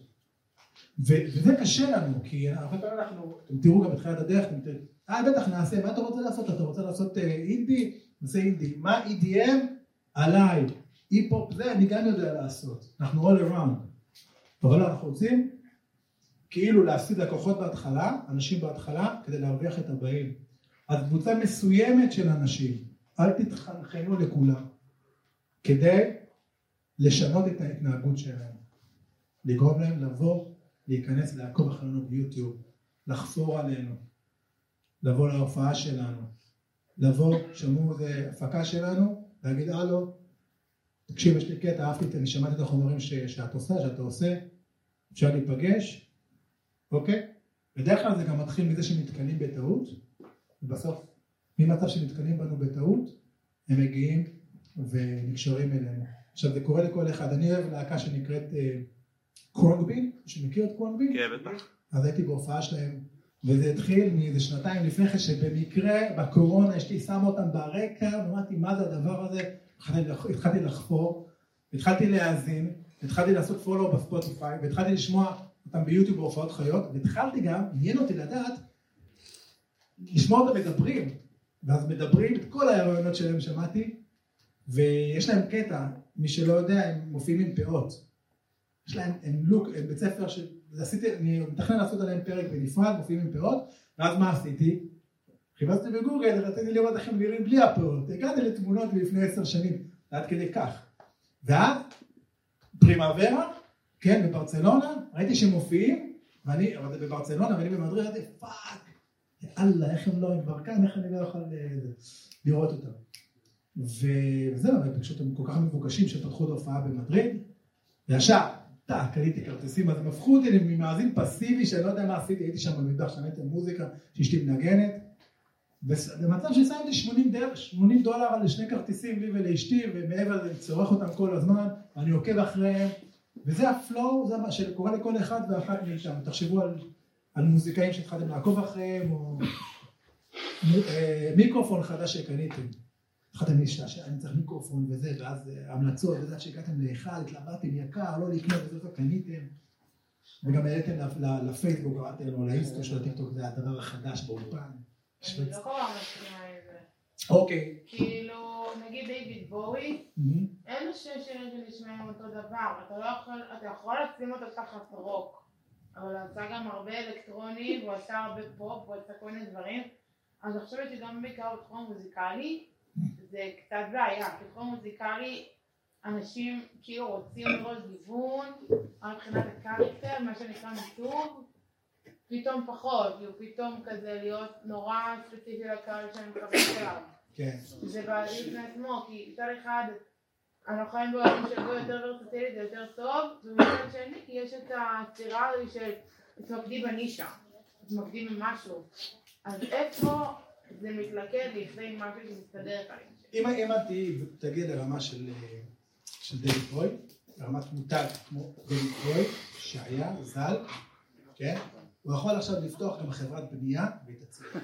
ו- וזה קשה לנו, כי הרבה פעמים אנחנו, אתם תראו גם בתחילת הדרך, אתם אה בטח נעשה, מה אתה רוצה לעשות? אתה רוצה לעשות אה, אינדי? נעשה אינדי. מה EDM? עליי. אי-פופ זה אני גם יודע לעשות. אנחנו all around. אבל לא, אנחנו רוצים כאילו להפסיד לקוחות בהתחלה, אנשים בהתחלה, כדי להרוויח את הבאים. אז קבוצה מסוימת של אנשים, אל תתחנכנו לכולם, כדי לשנות את ההתנהגות שלהם. לגרום להם לבוא, להיכנס, לעקוב אחרינו ביוטיוב, לחפור עלינו, לבוא להופעה שלנו, לבוא, שמעו איזה הפקה שלנו, להגיד הלו, תקשיב יש לי קטע, אהבתי, את- אני שמעתי את החומרים ש, שאת עושה, שאתה עושה, אפשר להיפגש, אוקיי? בדרך כלל זה גם מתחיל מזה שנתקלים בטעות, ובסוף ממצב שנתקלים בנו בטעות, הם מגיעים ונקשרים אלינו. עכשיו זה קורה לכל אחד, אני אוהב להקה שנקראת אה, קרונגבין, שמכיר את קרונגבין? כן, בטח. אז הייתי בהופעה שלהם וזה התחיל מאיזה שנתיים לפני כן, שבמקרה בקורונה אשתי שמה אותם ברקע, ואמרתי מה זה הדבר הזה, התחלתי לח- התחלתי לחפור, התחלתי להאזין, התחלתי לעשות פולו בספוטיפיי, והתחלתי לשמוע אותם ביוטיוב בהופעות חיות, והתחלתי גם, עניין אותי לדעת, לשמוע אותם מדברים, ואז מדברים את כל הרעיונות שלהם שמעתי, ויש להם קטע, מי שלא יודע, הם מופיעים עם פאות. יש להם, הם לוק, הם בית ספר ש... אז עשיתי, אני מתכנן לעשות עליהם פרק בנפרד, מופיעים עם פאות, ואז מה עשיתי? חיפשתי בגוגל, רציתי לראות איך הם נראים בלי הפאות, הגעתי לתמונות מלפני עשר שנים, עד כדי כך. ואז, Primavera, כן, בברצלונה, ראיתי שהם מופיעים, ואני, אבל זה בברצלונה, ואני במדריד, אמרתי, fuck, יאללה, איך הם לא, הם כבר כאן, איך אני לא יכול אה, לראות אותם. וזהו, פשוט הם כל כך מבוקשים שפתחו את ההופעה במדריד, וישר, קניתי כרטיסים, אז הם הפכו אותי ממאזין פסיבי, שאני לא יודע מה עשיתי, הייתי שם במטבח, שמעתי מוזיקה, שאשתי מנגנת, בס- במצב ששמתי 80, דולר, 80 דולר על שני כרטיסים לי ולאשתי, ומעבר לזה אני צורך אותם כל הזמן, אני עוקב אחריהם, וזה הפלואו, זה מה שקורה לכל אחד ואחת מאיתנו. תחשבו על, על מוזיקאים שהתחלתם לעקוב אחריהם, או אה, מיקרופון חדש שקניתם. התחלתם להשתעשע, אני צריך מיקרופון וזה, ואז אה, המלצות, וזה עד שהגעתם להיכל, התלבטתם יקר, לא לקנות, וזה קניתם. וגם העליתם לפייסבוק, קראתם לו, לאינסטו של הטיקטוק, זה הדבר החדש באולפן. אני לא כל כך מסכימה עם זה. אוקיי. כאילו, נגיד דיוויד בואי, מהמם. אין לו שני שירים שנשמעים אותו דבר, אתה לא אתה יכול לשים אותו תחת רוק, אבל הוא עשה גם הרבה אלקטרוני, והוא עשה הרבה פופ, והוא עשה כל מיני דברים, אז אני חושבת שגם בעיקר בתחום המוזיקלי, זה קצת בעיה, כי בתחום המוזיקלי, אנשים כאילו רוצים לראות גיוון, אבל מבחינת הקרקטר, מה שנקרא מיתוג, פתאום פחות, כאילו פתאום כזה להיות נורא ספציפי לקהל שאני מכוונת אליו. כן. זה בעיה בפני עצמו, כי מצד אחד אנחנו חיים בעולם שבו יותר ורסטילית זה יותר טוב, ומצד שני יש את הסתירה הזו של תתמקדי בנישה, תתמקדי במשהו. אז איפה זה מתלכד לכדי משהו שמסתדר זה? אם את תהיי- תגיעי לרמה של אה, של דויד בוי, לרמת מותג כמו דויד בוי, שהיה, ז"ל, כן? הוא יכול עכשיו לפתוח גם חברת בנייה והיא תצליח.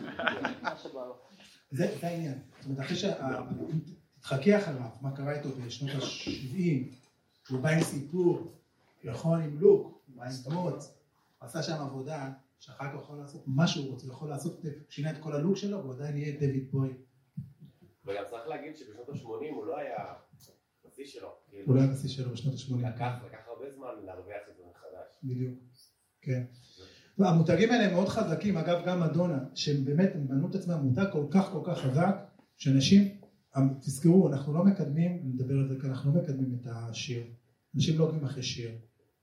זה העניין. זאת אומרת, אחרי שתתחכי אחריו, מה קרה איתו בשנות ה-70, הוא בא עם סיפור, יכול עם לוק, הוא בא עם דמות, עשה שם עבודה, שאחר כך יכול לעשות מה שהוא רוצה, יכול לעשות, שינה את כל הלוק שלו, והוא עדיין יהיה דויד בוי. וגם צריך להגיד שבשנות ה-80 הוא לא היה בשיא שלו. כאילו, הוא לא היה בשיא שלו בשנות ה-80. לקח הרבה זמן להרוויח את זה מחדש. בדיוק, כן. המותגים האלה הם מאוד חזקים, אגב גם מדונה, שהם באמת, הם בנו את עצמם מותג כל כך כל כך חזק, שאנשים, תזכרו, אנחנו לא מקדמים, נדבר על זה כאן, אנחנו לא מקדמים את השיר. אנשים לא עוקבים אחרי שיר.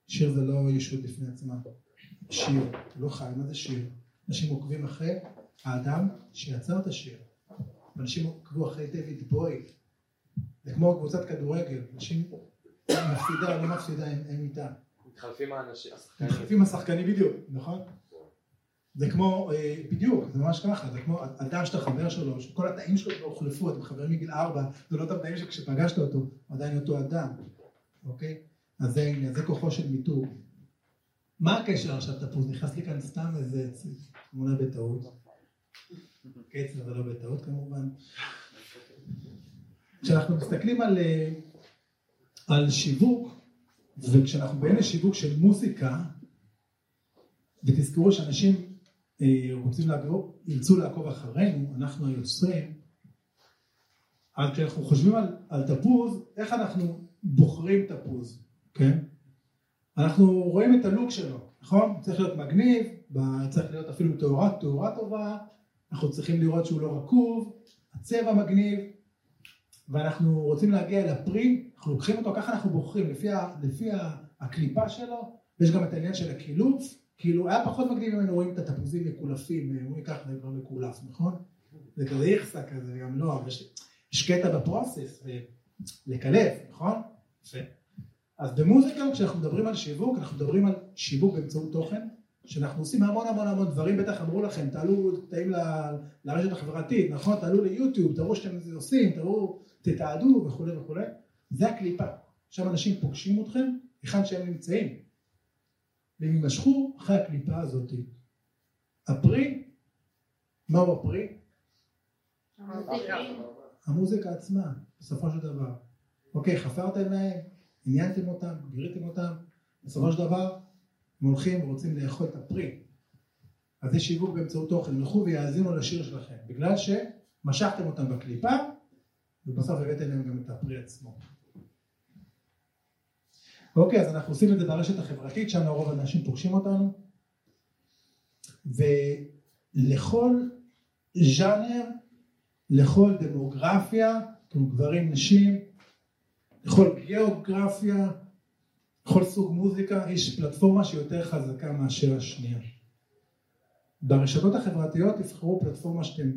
שיר זה לא ישות בפני עצמה. שיר, לא חי, מה זה שיר? אנשים עוקבים אחרי האדם שיצר את השיר. אנשים עוקבו אחרי דויד בוי. זה כמו קבוצת כדורגל, אנשים מפסידה, לא מפסידה, הם, איתה. מתחלפים האנשים, השחקנים. מתחלפים השחקנים בדיוק, נכון? זה כמו, אה, בדיוק, זה ממש ככה, זה כמו אדם שאתה חבר שלו, שכל התאים שלו הוחלפו, אתם חברים מגיל ארבע, זה לא אותם תאים שכשפגשת אותו, עדיין אותו אדם, אוקיי? אז זה, זה כוחו של מיתוג. מה הקשר עכשיו תפוז? נכנס לי כאן סתם איזה תמונה בטעות. קצר אבל לא בטעות כמובן. כשאנחנו מסתכלים על, אה, על שיווק, וכשאנחנו באים לשיווק של מוזיקה, ותזכרו שאנשים אה, רוצים לעקוב, ירצו לעקוב אחרינו, אנחנו היוצרים, אז כשאנחנו חושבים על, על תפוז, איך אנחנו בוחרים תפוז, כן? אנחנו רואים את הלוק שלו, נכון? צריך להיות מגניב, צריך להיות אפילו תאורה, תאורה טובה, אנחנו צריכים לראות שהוא לא רקוב, הצבע מגניב, ואנחנו רוצים להגיע אל הפרי, אנחנו לוקחים אותו, ככה אנחנו בוחרים, לפי, ה, לפי ה, הקליפה שלו, ויש גם את העניין של הקילוף, כאילו היה פחות מגניב אם היינו רואים את התפוזים מקולפים, הוא ייקח זה כבר מקולף, נכון? זה כזה איכסה כזה, גם לא, אבל יש, קטע בפרוסס, לקלף, נכון? יפה. אז במוזיקה, כשאנחנו מדברים על שיווק, אנחנו מדברים על שיווק באמצעות תוכן, שאנחנו עושים המון המון המון דברים, בטח אמרו לכם, תעלו תאים ל- לרשת החברתית, נכון? תעלו ליוטיוב, תראו שאתם עושים, תראו, תתעדו וכולי וכולי, זה הקליפה. עכשיו אנשים פוגשים אתכם, היכן שהם נמצאים, והם יימשכו אחרי הקליפה הזאת. הפרי, מהו הפרי? המוזיקה עצמה, בסופו של דבר. אוקיי, חפרתם להם, עניינתם אותם, גיריתם אותם, בסופו של דבר הם הולכים ורוצים לאכול את הפרי. אז זה שיווק באמצעות תוכן, ילכו ויאזינו לשיר שלכם, בגלל שמשכתם אותם בקליפה, ובסוף הבאתם להם גם את הפרי עצמו. אוקיי, אז אנחנו עושים את זה ברשת החברתית, שם רוב האנשים פוגשים אותנו, ולכל ז'אנר, לכל דמוגרפיה, כמו גברים, נשים, לכל גיאוגרפיה, לכל סוג מוזיקה, יש פלטפורמה שהיא יותר חזקה מאשר השנייה. ברשתות החברתיות תבחרו פלטפורמה שאתם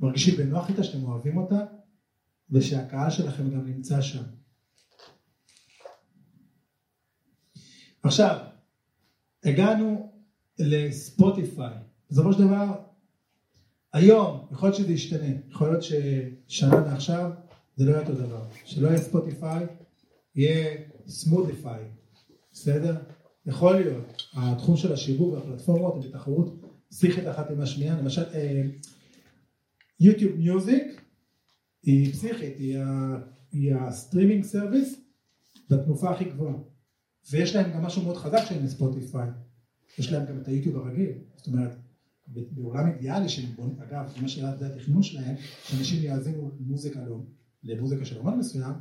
מרגישים בנוח איתה, שאתם אוהבים אותה, ושהקהל שלכם גם נמצא שם. עכשיו, הגענו לספוטיפיי. בסופו של דבר, היום, יכול להיות שזה ישתנה, יכול להיות ששנה מעכשיו זה לא יהיה אותו דבר. שלא יהיה ספוטיפיי, יהיה סמוטיפיי, בסדר? יכול להיות, התחום של השיווק והפלטפורמות הם בתחרות פסיכית אחת עם השנייה, למשל YouTube Music היא פסיכית, היא, ה streaming service בתנופה הכי גבוהה ויש להם גם משהו מאוד חזק שאין לספוטיפיי, יש להם גם את היוטיוב הרגיל, זאת אומרת בעולם אידיאלי שהם בונים, אגב, מה שזה התכנון שלהם, שאנשים יאזינו מוזיקה לא, למוזיקה של אומן מסוים,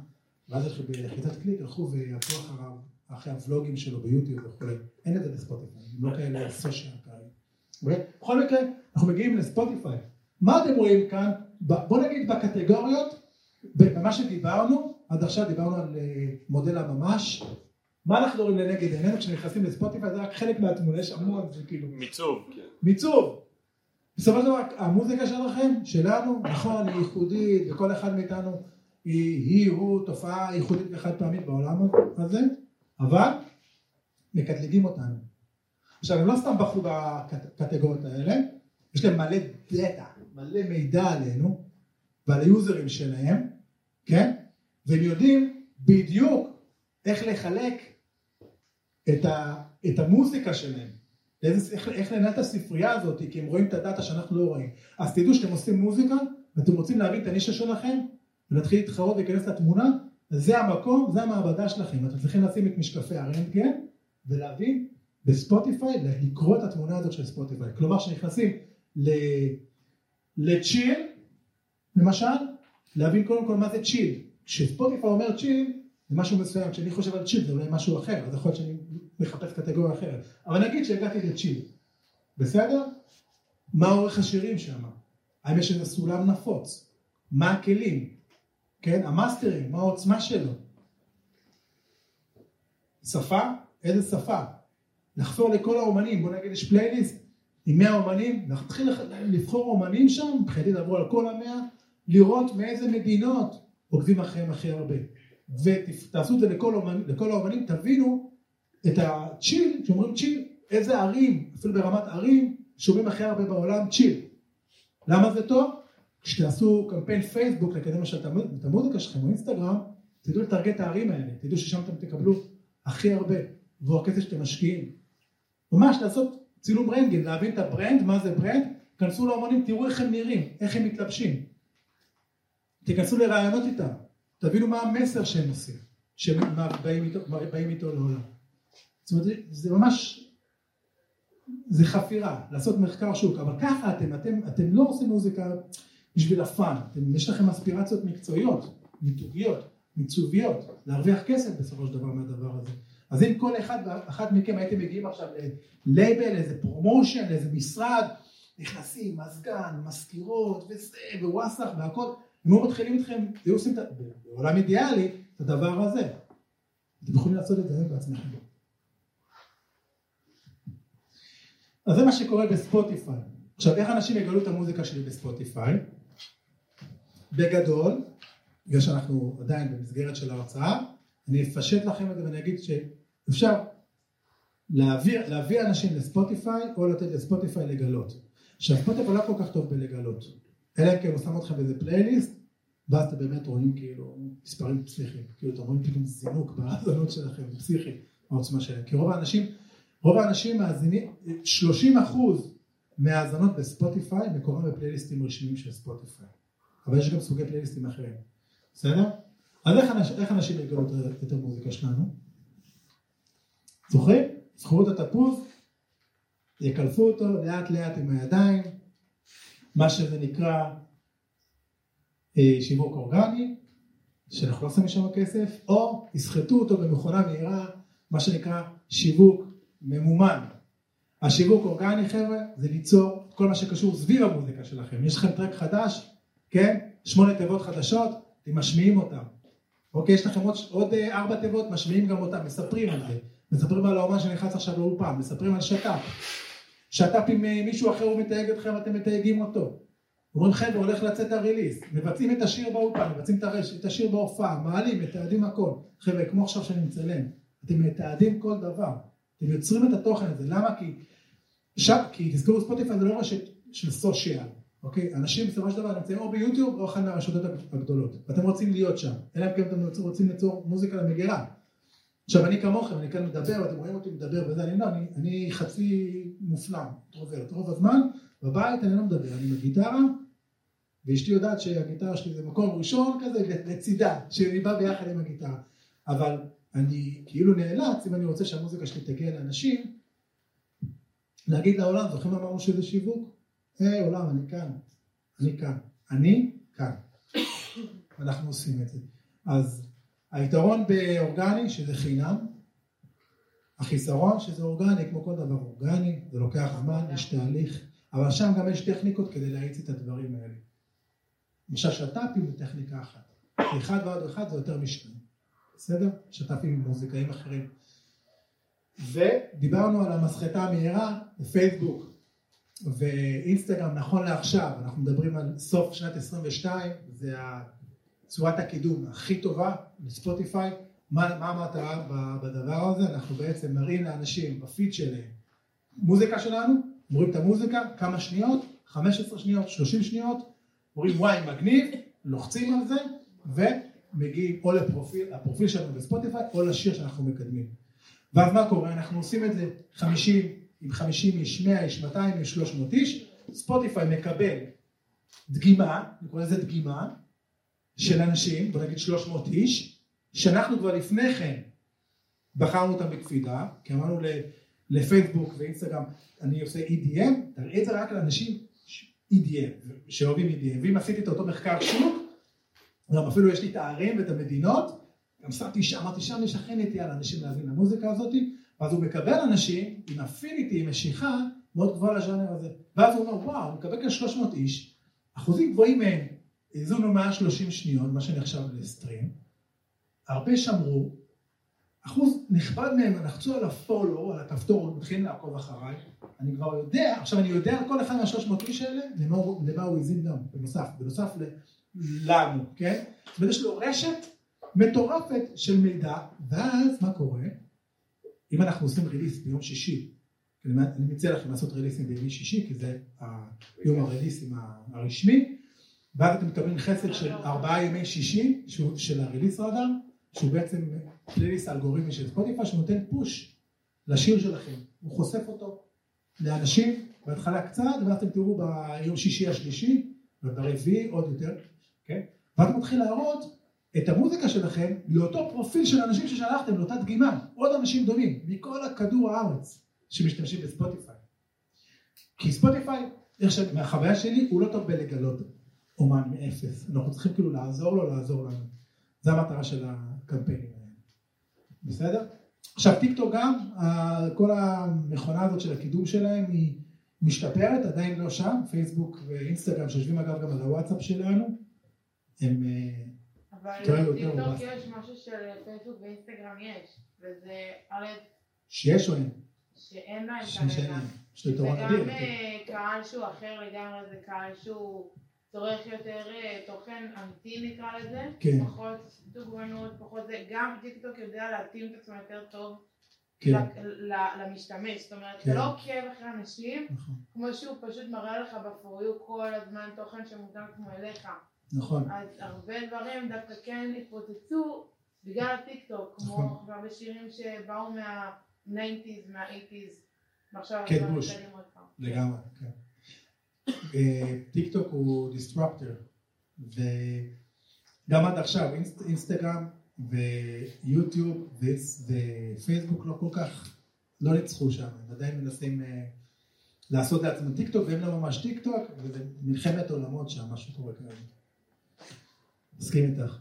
ואז בלחיצת קליק ילכו ויעקבו אחריו, אחרי הוולוגים שלו ביוטיוב וכולי, אין את זה בספוטיפיי, הם לא כאלה סושיאל כאלה. בכל מקרה, אנחנו מגיעים לספוטיפיי. מה אתם רואים כאן? בוא נגיד בקטגוריות, במה שדיברנו, עד עכשיו דיברנו על אה, מודל הממש, מה אנחנו רואים לנגד עינינו כשנכנסים לספוטיפיי זה רק חלק מהתמונה, יש המון, זה כאילו... מיצוב. כן. מיצוב. בסופו של דבר המוזיקה שלכם, שלנו, נכון, היא ייחודית וכל אחד מאיתנו היא, הוא, תופעה ייחודית וחד פעמית בעולם הזה, אבל מקטלגים אותנו. עכשיו הם לא סתם בחרו בקטגוריות האלה, יש להם מלא דאטה, מלא מידע עלינו ועל היוזרים שלהם, כן? והם יודעים בדיוק איך לחלק את, ה, את המוזיקה שלהם, לאיזה, איך, איך לנהל את הספרייה הזאת, כי הם רואים את הדאטה שאנחנו לא רואים. אז תדעו שאתם עושים מוזיקה ואתם רוצים להבין את הנישה שלכם ולהתחיל להתחרות ולהיכנס לתמונה, זה המקום, זה המעבדה שלכם. אתם צריכים לשים את משקפי הרנטגן ולהבין בספוטיפיי, לקרוא את התמונה הזאת של ספוטיפיי. כלומר, כשנכנסים לצ'יל, למשל, להבין קודם כל מה זה צ'יל. כשספוטיפיי אומר צ'יל, זה משהו מסוים, כשאני חושב על צ'יל זה אולי משהו אחר, אז יכול להיות שאני מחפש קטגוריה אחרת. אבל נגיד שהגעתי לצ'יל, בסדר? מה אורך השירים שם? האם יש איזה סולם נפוץ? מה הכלים? כן? המאסטרים, מה העוצמה שלו? שפה? איזה שפה? לחפור לכל האומנים, בוא נגיד יש פלייליסט עם 100 אומנים, נתחיל לבחור אומנים שם, מבחינתי לעבור על כל המאה, לראות מאיזה מדינות עוקבים אחריהם הכי הרבה. ותעשו את זה לכל, אומנים, לכל האומנים, תבינו את ה chill, כשאומרים chill, איזה ערים, אפילו ברמת ערים, שומעים הכי הרבה בעולם chill. למה זה טוב? כשתעשו קמפיין פייסבוק לקדם למשל את המוזיקה שלכם או אינסטגרם, תדעו לטרגט את הערים האלה, תדעו ששם אתם תקבלו הכי הרבה, value הכסף שאתם משקיעים. ממש לעשות צילום רנטגן, להבין את ה brand, מה זה brand, כנסו לאמנים, תראו איך הם נראים, איך הם מתלבשים. תיכנסו לראיונות איתם, תבינו מה המסר שהם עושים, שהם באים איתו, באים איתו לעולם. זאת אומרת, זה ממש, זה חפירה, לעשות מחקר שוק, אבל ככה אתם, אתם, אתם לא עושים מוזיקה בשביל ה fun, יש לכם אספירציות מקצועיות, מיתוגיות, מיצוביות, להרוויח כסף בסופו של דבר מהדבר הזה. אז אם כל אחד ואחת מכם הייתם מגיעים עכשיו ללייבל, איזה promotion, איזה משרד, נכנסים, מזגן, מזכירות, וזה, ווואסאפ והכל, הם לא מתחילים איתכם, היו עושים את, בעולם אידיאלי, את הדבר הזה. אתם יכולים לעשות את זה בעצמכם. אז זה מה שקורה בספוטיפיי. עכשיו, איך אנשים יגלו את המוזיקה שלי בספוטיפיי? בגדול, בגלל שאנחנו עדיין במסגרת של ההרצאה, אני אפשט לכם את זה ואני אגיד שאפשר להביא, להביא אנשים לספוטיפיי או לתת לספוטיפיי לגלות. עכשיו ספוטיפיי לא כל כך טוב בלגלות, אלא אם כן הוא שם אתכם באיזה פלייליסט, ואז אתם באמת רואים כאילו מספרים פסיכיים, כאילו אתם רואים פתאום זינוק בהאזנות שלכם, פסיכי, העוצמה שלהם, כי רוב האנשים, רוב האנשים מאזינים, 30 אחוז מהאזנות בספוטיפיי מקורם בפלייליסטים רשמיים של ספוטיפיי. אבל יש גם סוגי פלייליסטים אחרים. בסדר? אז איך, אנש, איך אנשים יגלו את, את המוזיקה שלנו? זוכרים? זכרו את התפוז, יקלפו אותו לאט לאט עם הידיים, מה שזה נקרא אה, שיווק אורגני, שאנחנו לא שמים שם כסף, או יסחטו אותו במכונה מהירה, מה שנקרא שיווק ממומן. השיווק אורגני חבר'ה זה ליצור כל מה שקשור סביב המוזיקה שלכם. יש לכם טרק חדש, כן? שמונה תיבות חדשות, אתם משמיעים אותם. אוקיי, יש לכם עוד, עוד אה, ארבע תיבות, משמיעים גם אותם, מספרים על זה. מספרים על האומן שנכנס עכשיו לאולפן, מספרים על שת"פ. שת"פ עם אה, מישהו אחר הוא מתייג אתכם, אתם מתייגים אותו. אומרים חבר'ה, הולך לצאת הריליס, מבצעים את השיר באולפן, מבצעים את, הרש, את השיר בהופעה, מעלים, מתעדים הכל. חבר'ה, כמו עכשיו שאני מצלם, אתם מתעדים כל דבר. אתם יוצרים את התוכן הזה, למה? כי, ש... כי תזכרו ספוטיפיי זה לא רשת של סושיאל, אוקיי? אנשים בסופו של דבר נמצאים או ביוטיוב או אחת מהרשתות הגדולות, ואתם רוצים להיות שם, אלא אם כן אתם רוצים ליצור מוזיקה למגירה. עכשיו אני כמוכם, אני כאן מדבר, ואתם רואים אותי מדבר וזה, אני לא, אני, אני חצי מופלם, טרוברט, רוב הזמן, בבית אני לא מדבר, אני בגיטרה, ואשתי יודעת שהגיטרה שלי זה מקום ראשון כזה לצידה, שאני בא ביחד עם הגיטרה, אבל אני כאילו נאלץ, אם אני רוצה שהמוזיקה שלי תגיע לאנשים, להגיד לעולם, זוכרים אמרנו שזה שיווק? היי עולם, אני כאן, אני כאן, אני כאן. <coughs> אנחנו עושים את זה. אז היתרון באורגני, שזה חינם, החיסרון שזה אורגני, כמו כל דבר אורגני, זה לוקח זמן, יש תהליך, אבל שם גם יש טכניקות כדי להאיץ את הדברים האלה. למשל שת"פים זה טכניקה אחת, אחד ועוד אחד זה יותר משניים, בסדר? שת"פים עם מוזיקאים אחרים. ודיברנו על המסחטה המהירה בפייסבוק ואינסטגרם נכון לעכשיו, אנחנו מדברים על סוף שנת 22, זה צורת הקידום הכי טובה לספוטיפיי. מה, מה המטרה בדבר הזה? אנחנו בעצם מראים לאנשים בפיד שלהם מוזיקה שלנו, מורידים את המוזיקה, כמה שניות, 15 שניות, 30 שניות, אומרים וואי מגניב, לוחצים על זה ומגיעים או לפרופיל, הפרופיל שלנו בספוטיפיי או לשיר שאנחנו מקדמים. ואז מה קורה? אנחנו עושים את זה 50, עם 50 איש, 100 איש, 200 איש, 300 איש, ספוטיפיי מקבל דגימה, אני קורא לזה דגימה, של אנשים, בוא נגיד 300 איש, שאנחנו כבר לפני כן בחרנו אותם בקפידה, כי אמרנו לפייסבוק ואינסטגרם, אני עושה EDM, תראה את זה רק לאנשים EDM, שאוהבים EDM, ואם עשיתי את אותו מחקר שוק, גם אפילו יש לי את הערים ואת המדינות, גם שמתי שם, אמרתי שם יש הכי נטייה לאנשים להבין למוזיקה הזאת, ואז הוא מקבל אנשים עם אפיניטי, עם משיכה מאוד גבוהה לז'אנר הזה, ואז הוא אומר וואו, הוא מקבל כאן 300 איש, אחוזים גבוהים מהם האזונו 130 שניות, מה שנחשב לסטרים, הרבה שמרו, אחוז נכבד מהם לחצו על הפולו, על הכפתור, מתחילים לעקוב אחריי, אני כבר יודע, עכשיו אני יודע על כל אחד מהשלוש מאות איש האלה, למה, למה הוא הזין גם, בנוסף, בנוסף לנו, כן? זאת אומרת, יש לו רשת מטורפת של מידע, ואז מה קורה? אם אנחנו עושים release ביום שישי, אני מציע לכם לעשות ריליסים בימי שישי, כי זה יום הריליסים הרשמי, ואז אתם מקבלים חסד של ארבעה ימי שישי של ה Release Radar, שהוא בעצם פלייליסט אלגוריתמי של ספוטיפיי שנותן push לשיר שלכם, הוא חושף אותו לאנשים בהתחלה קצת, ואז אתם תראו ביום שישי השלישי, וברביעי עוד יותר, כן? ואז מתחיל להראות את המוזיקה שלכם לאותו פרופיל של אנשים ששלחתם, לאותה דגימה, עוד אנשים דומים, מכל הכדור הארץ שמשתמשים בספוטיפיי. כי ספוטיפיי, מהחוויה שלי, הוא לא טוב בלגלות אומן מאפס. אנחנו צריכים כאילו לעזור לו, לעזור לנו. זה המטרה של הקמפיינים האלה. בסדר? עכשיו טיקטוק גם, כל המכונה הזאת של הקידום שלהם היא משתפרת, עדיין לא שם, פייסבוק ואינסטגרם שיושבים אגב גם על הוואטסאפ שלנו, הם אבל בטיקטוק יש משהו של פייסבוק ואינסטגרם יש, וזה א' שיש או אין? שאין להם כרגע. יש לו יתרון אדיר. זה גם קהל שהוא אחר לגמרי, זה קהל שהוא צורך יותר אה, תוכן אמיתי נקרא לזה, כן. פחות דוגמנות, פחות זה, גם טיקטוק יודע להתאים את עצמו יותר טוב כן. למשתמש, זאת אומרת, כן. אתה לא עוקב אחרי אנשים, נכון. כמו שהוא פשוט מראה לך ב For You כל הזמן תוכן שמותאם כמו אליך, נכון. אז הרבה דברים דווקא כן התפוצצו בגלל הטיקטוק, כמו נכון. הרבה שירים שבאו מה-90's, מה-80's, ועכשיו כן, אנחנו. מאזינים עוד פעם. לגמרי, כן. אה, טיק טוק הוא disruptor, וגם עד עכשיו אינסט, אינסטגרם ויוטיוב ופייסבוק לא כל כך, לא ניצחו שם, הם עדיין מנסים אה, לעשות לעצמם טיק טוק, והם לא ממש טיק טוק, וזה מלחמת עולמות שם, משהו קורה כרגע. מסכים איתך.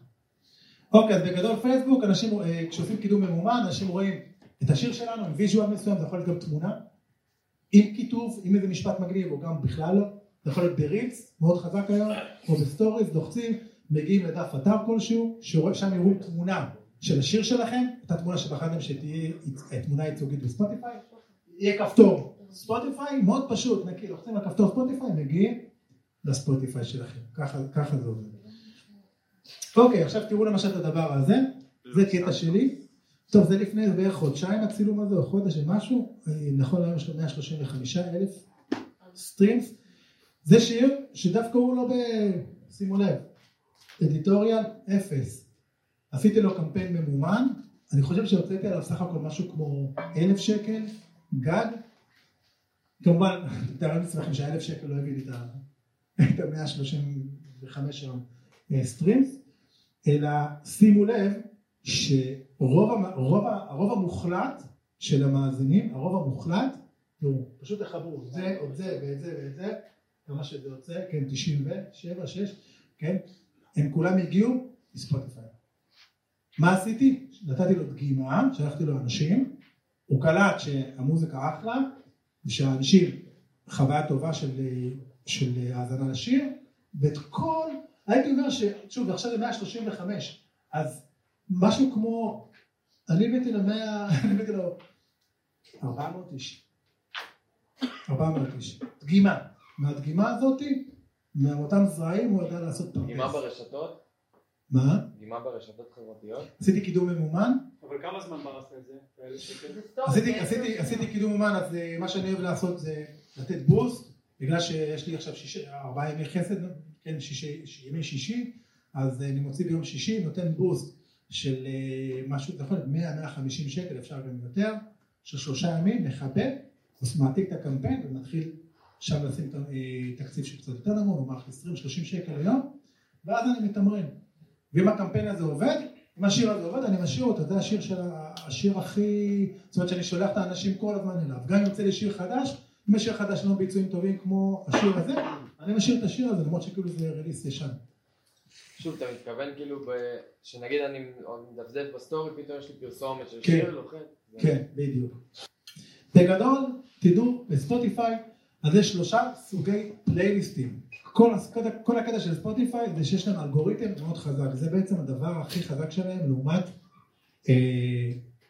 אוקיי, אז בגדול פייסבוק, אנשים, אה, כשעושים קידום ממומן, אנשים רואים את השיר שלנו עם visual מסוים, זה יכול להיות גם תמונה, עם כיתוב, עם איזה משפט מגניב, או גם בכלל לא, זה יכול להיות ב reels, מאוד חזק היום, או ב stories, לוחצים, מגיעים לדף אתר כלשהו, ששם יראו תמונה של השיר שלכם, אותה תמונה שבחרתם שתהיה תמונה ייצוגית בספוטיפיי, יהיה כפתור. ספוטיפיי, מאוד פשוט, נקי, לוחצים על כפתור ספוטיפיי, מגיעים לספוטיפיי שלכם, ככה, ככה זה עובד. אוקיי, עכשיו תראו למשל את הדבר הזה, זה קטע שלי. טוב, זה לפני בערך חודשיים הצילום הזה, או חודש או משהו, אה, נכון היום יש לו 135 אלף streams. זה שיר שדווקא הוא לא ב... שימו לב, editorial אפס. עשיתי לו קמפיין ממומן, אני חושב שהוצאתי עליו סך הכל משהו כמו אלף שקל, גג. כמובן, תארו לעצמכם שהאלף שקל לא הביא לי את ה-135 <laughs> היום streams, אלא שימו לב שרוב הרוב, הרוב המוחלט של המאזינים, הרוב המוחלט, תראו, פשוט תחברו את זה, את זה ואת זה ואת זה, כמה שזה יוצא, כן, 97, 6, כן, הם כולם הגיעו מספוטיפיי. מה עשיתי? נתתי לו דגימה, שלחתי לו אנשים, הוא קלט שהמוזיקה אחלה, ושהאנשים חוויה טובה של, של האזנה לשיר, ואת כל הייתי אומר ששוב עכשיו זה 135 אז משהו כמו אני הבאתי למאה, <laughs> אני הבאתי לו 400 איש 400 איש דגימה מהדגימה הזאתי מאותם זרעים הוא ידע לעשות פרדס דגימה ברשתות? מה? דגימה ברשתות חברתיות? עשיתי קידום ממומן אבל כמה זמן ברסת את זה? עשיתי, עשיתי, עשיתי קידום ממומן אז אה, מה שאני אוהב לעשות זה לתת בוסט בגלל שיש לי עכשיו ארבעה ימי חסד כן, שישי, ימי שישי, אז אני מוציא ביום שישי, נותן בוסט של אה, משהו, זה יכול להיות 100-150 שקל, אפשר גם יותר, של שלושה ימים, מכבה, מעתיק את הקמפיין ומתחיל שם לשים אה, תקציב שקצת יותר נמוך, נאמר 20-30 שקל היום, ואז אני מתמרן. ואם הקמפיין הזה עובד, אם השיר הזה עובד, אני משאיר אותו, זה השיר של השיר הכי, זאת אומרת שאני שולח את האנשים כל הזמן אליו, גם אם יוצא לי שיר חדש, אם יש שיר חדש לא ביצועים טובים כמו השיר הזה, אני משאיר את השיר הזה למרות שכאילו זה release ישן. שוב, אתה מתכוון כאילו, ב... שנגיד אני מדפדף ב story, פתאום יש לי פרסומת של כן. שיר, לוחץ? כן, בדיוק. בגדול, תדעו, בספוטיפיי, אז יש שלושה סוגי פלייליסטים. כל, כל הקטע של ספוטיפיי זה שיש להם אלגוריתם מאוד חזק, זה בעצם הדבר הכי חזק שלהם לעומת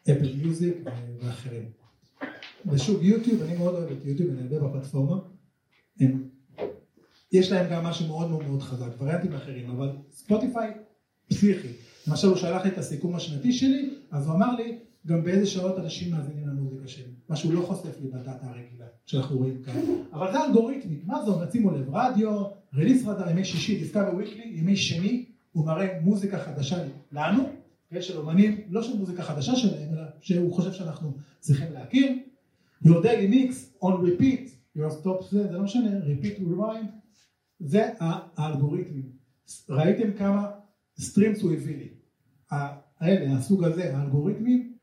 Apple Music ואחרים. ושוב יוטיוב, אני מאוד אוהב את יוטיוב, אני הרבה בפלטפורמה, הם, יש להם גם משהו מאוד מאוד מאוד חזק, וריאנטים אחרים, אבל ספוטיפיי פסיכי. למשל הוא שלח לי את הסיכום השנתי שלי, אז הוא אמר לי גם באיזה שעות אנשים מאזינים למוזיקה שלי, מה שהוא לא חושף לי בדאטה הרגילה שאנחנו רואים כאן, אבל זה אלגוריתמי, מה זה אומר, שימו לב, radio, release radar, ימי שישי, discover weekly, ימי שני, הוא מראה מוזיקה חדשה לנו, של אומנים, לא של מוזיקה חדשה שלהם, אלא שהוא חושב שאנחנו צריכים להכיר, daily mix on repeat, your top זה, זה לא משנה, repeat rewind, זה האלגוריתמים. ראיתם כמה streams הוא הביא לי. האלה, הסוג הזה, האלגוריתמים,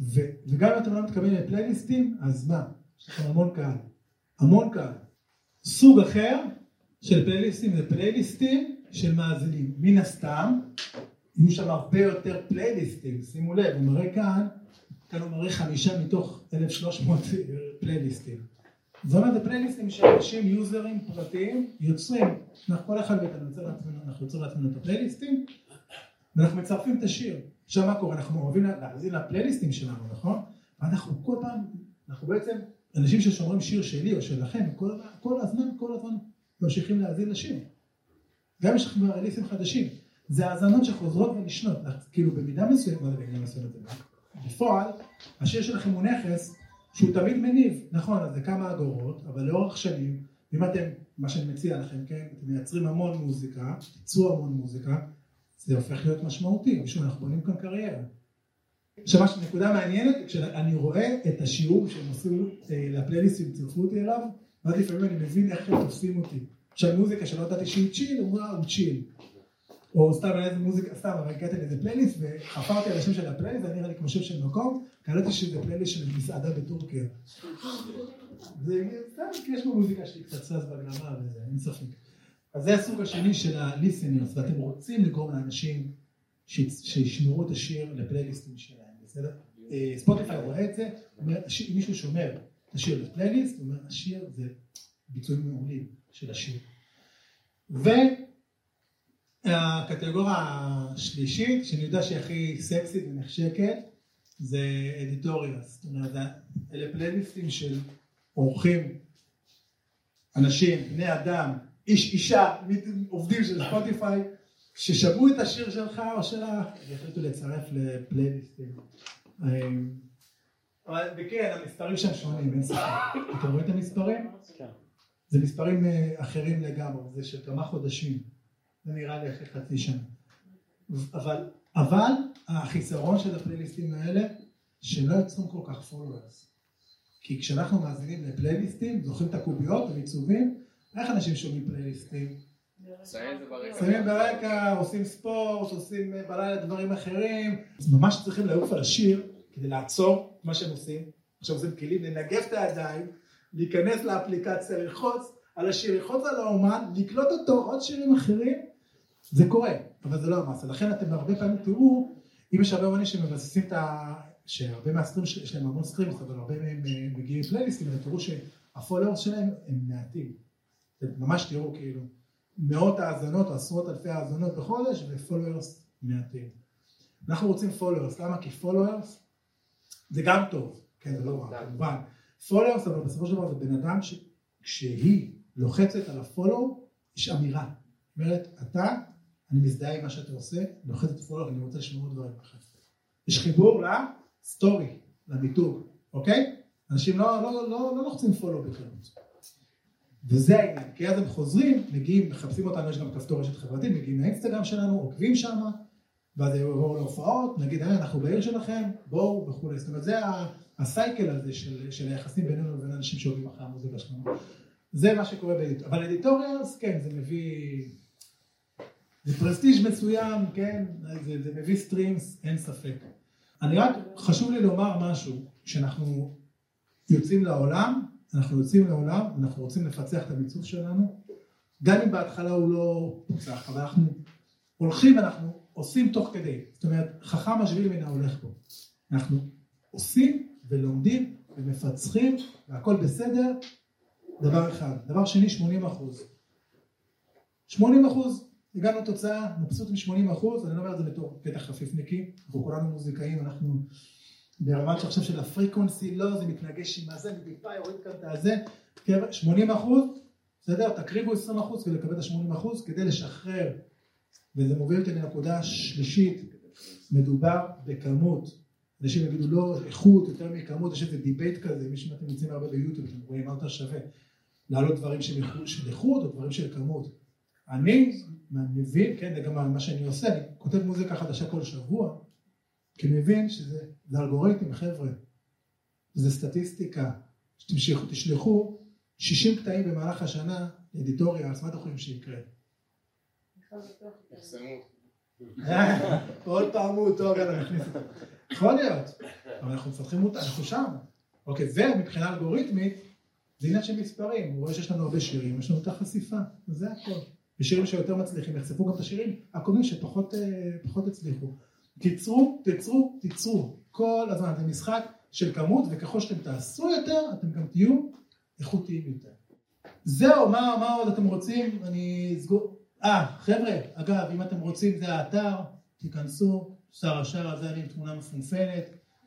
ו, וגם אם אתם לא מתכוונים לפלייליסטים, אז מה? יש לכם המון קהל. המון קהל. סוג אחר של פלייליסטים זה פלייליסטים של מאזינים. מן הסתם, יהיו שם הרבה יותר פלייליסטים, שימו לב, הוא מראה כאן, כאן הוא מראה חמישה מתוך 1,300 פלייליסטים. זאת אומרת, זה פלייליסטים שאנשים, יוזרים פרטיים, יוצרים, אנחנו כל אחד מאיתנו יוצר לעצמנו, אנחנו יוצרים לעצמנו את הפלייליסטים, ואנחנו מצרפים את השיר. עכשיו מה קורה? אנחנו אוהבים להאזין לפלייליסטים שלנו, נכון? ואנחנו כל פעם, אנחנו בעצם אנשים ששומרים שיר שלי או שלכם, כל, כל הזמן, כל הזמן ממשיכים להאזין לשיר. גם יש לכם רליסים חדשים. זה האזנות שחוזרות ונשנות, כאילו במידה מסוימת, מה זה במידה מסוימת? בפועל, השיר שלכם הוא נכס שהוא תמיד מניב, נכון, אז זה כמה אגורות, אבל לאורך שנים, אם אתם, מה שאני מציע לכם, כן, אתם מייצרים המון מוזיקה, תיצרו המון מוזיקה, זה הופך להיות משמעותי, בשביל אנחנו בונים כאן קריירה. עכשיו, מה נקודה מעניינת, כשאני רואה את השיעור שהם עשו לפלייליסטים, צירפו אותי אליו, ואז לפעמים אני מבין איך הם תופסים אותי. עכשיו מוזיקה שלא ידעתי שהיא צ'יל, הוא אמר הוא צ'יל. או סתם איזה מוזיקה, סתם, אבל הגעתי לאיזה פלייליסט וחפרתי על השם של הפלייליסט, זה נראה לי כמו שם של מקום, קלטתי שזה פלייליסט של מסעדה בטורקיה. זה סתם, כי יש בו מוזיקה שהיא קצת סס בגלמה וזה, אין ספק. אז זה הסוג השני של ה-listeners, ואתם רוצים לגרום לאנשים שישמרו את השיר לפלייליסטים שלהם, בסדר? אה, ספוטיפיי רואה את זה, אומר, אם מישהו שומר את השיר לפלייליסט, הוא אומר, השיר זה ביצועים מעולים של השיר. והקטגוריה השלישית, שאני יודע שהיא הכי סקסית ונחשקת, זה אדיטוריאס. זאת אומרת, אלה פלייליסטים של אורחים, אנשים, בני אדם, איש אישה, עובדים של ספוטיפיי, ששמעו את השיר שלך או שלה, והחליטו לצרף לפלייליסטים. אמ, וכן, המספרים שם שונים, אין ספק. אתם רואים את המספרים? כן. זה מספרים אה, אחרים לגמרי, זה של כמה חודשים. זה נראה לי אחרי חצי שנה. אבל, אבל החיסרון של הפלייליסטים האלה, שהם לא יוצרים כל כך followers. כי כשאנחנו מאזינים לפלייליסטים, זוכרים את הקוביות, המיצובים, איך אנשים שומעים פלייליסטים? שמים ברקע. עושים ספורט, עושים אה, בלילה דברים אחרים. אז ממש צריכים לעוף על השיר כדי לעצור את מה שהם עושים. עכשיו עושים כלים לנגב את הידיים, להיכנס לאפליקציה, ללחוץ על השיר, ללחוץ על האומן, לקלוט אותו, עוד שירים אחרים. זה קורה, אבל זה לא המסה. לכן אתם הרבה פעמים תראו, אם יש הרבה אומנים שמבססים את ה... שהרבה מה stream, יש להם המון streams, אבל הרבה מהם אה, מגיעים פלייליסטים, אתם תראו שה followers שלהם הם מעטים. אתם ממש תראו כאילו מאות האזנות או עשרות אלפי האזנות בחודש ו followers מעטים. אנחנו רוצים followers, למה? כי followers זה גם טוב, כן זה לא רע, כמובן. followers אבל בסופו של דבר זה בן אדם שכשהיא לוחצת על ה follow יש אמירה. אומרת, אתה, אני מזדהה עם מה שאתה עושה, לוחצת פולו ואני רוצה לשמור דברים אחרים. יש חיבור לסטורי, למיתוג, אוקיי? אנשים לא, לא, לא, לא לוחצים פולו בקלות. וזה העניין, כי אז הם חוזרים, מגיעים, מחפשים אותנו, יש גם כפתור רשת חברתית, מגיעים לאינסטגרם שלנו, עוקבים שם, ואז יבואו להופעות, נגיד, אה, אנחנו בעיר שלכם, בואו וכולי. זאת אומרת, זה הסייקל הזה של, של היחסים בינינו לבין אנשים שעוקבים אחרי המוזיקה שלנו. זה מה שקורה ב editorial. אבל editorials, כן, זה מביא... זה prestige מסוים, כן, זה, זה מביא streams, אין ספק. אני רק, חשוב לי לומר משהו, כשאנחנו יוצאים לעולם, אנחנו יוצאים לעולם, אנחנו רוצים לפצח את המיצוב שלנו, גם אם בהתחלה הוא לא פוצח, אבל אנחנו הולכים ואנחנו עושים תוך כדי. זאת אומרת, חכם השביל מן ההולך בו. אנחנו עושים ולומדים ומפצחים והכל בסדר, דבר אחד. דבר שני, 80 אחוז. 80 אחוז, הגענו לתוצאה, מבסוט מ-80 אחוז, אני לא אומר את זה בתור קטע חפיפניקי, אנחנו כולנו מוזיקאים, אנחנו ברמת שעכשיו של הפריקוונסי, לא, זה מתנגש עם הזה, מטיפה יוריד כאן את הזה, חבר'ה, 80 אחוז, בסדר? תקריבו 20 אחוז כדי לקבל את ה-80 אחוז, כדי לשחרר, וזה מוביל אותי לנקודה שלישית, מדובר בכמות, אנשים יגידו לא איכות יותר מכמות, יש איזה debate כזה, מי שאתם נמצאים הרבה ביוטיוב, אתם רואים מה יותר שווה, להעלות דברים של איכות או דברים של כמות. אני מבין, כן, זה גם מה שאני עושה, אני כותב מוזיקה חדשה כל שבוע, כי אני מבין שזה זה אלגוריתם, חבר'ה, זה סטטיסטיקה, שתמשיכו, תשלחו 60 קטעים במהלך השנה ל editorial, אז מה אתם חושבים שיקרה? <laughs> עוד פעם הוא טוב, יאללה נכניס אותו. יכול להיות, אבל אנחנו מפתחים אותה, אנחנו שם. אוקיי, ומבחינה אלגוריתמית, זה עניין של מספרים, הוא רואה שיש לנו הרבה שירים, יש לנו את החשיפה, וזה הכל. ושירים שיותר מצליחים, יחשפו גם את השירים הקודמים שפחות אה, הצליחו. תיצרו, תיצרו, תיצרו, כל הזמן, זה משחק של כמות, וככל שאתם תעשו יותר, אתם גם תהיו איכותיים יותר. זהו, מה, מה עוד אתם רוצים? אני אסגור... אה, חבר'ה, אגב, אם אתם רוצים, זה האתר, תיכנסו, שר השער הזה, אני עם תמונה מפונפנת,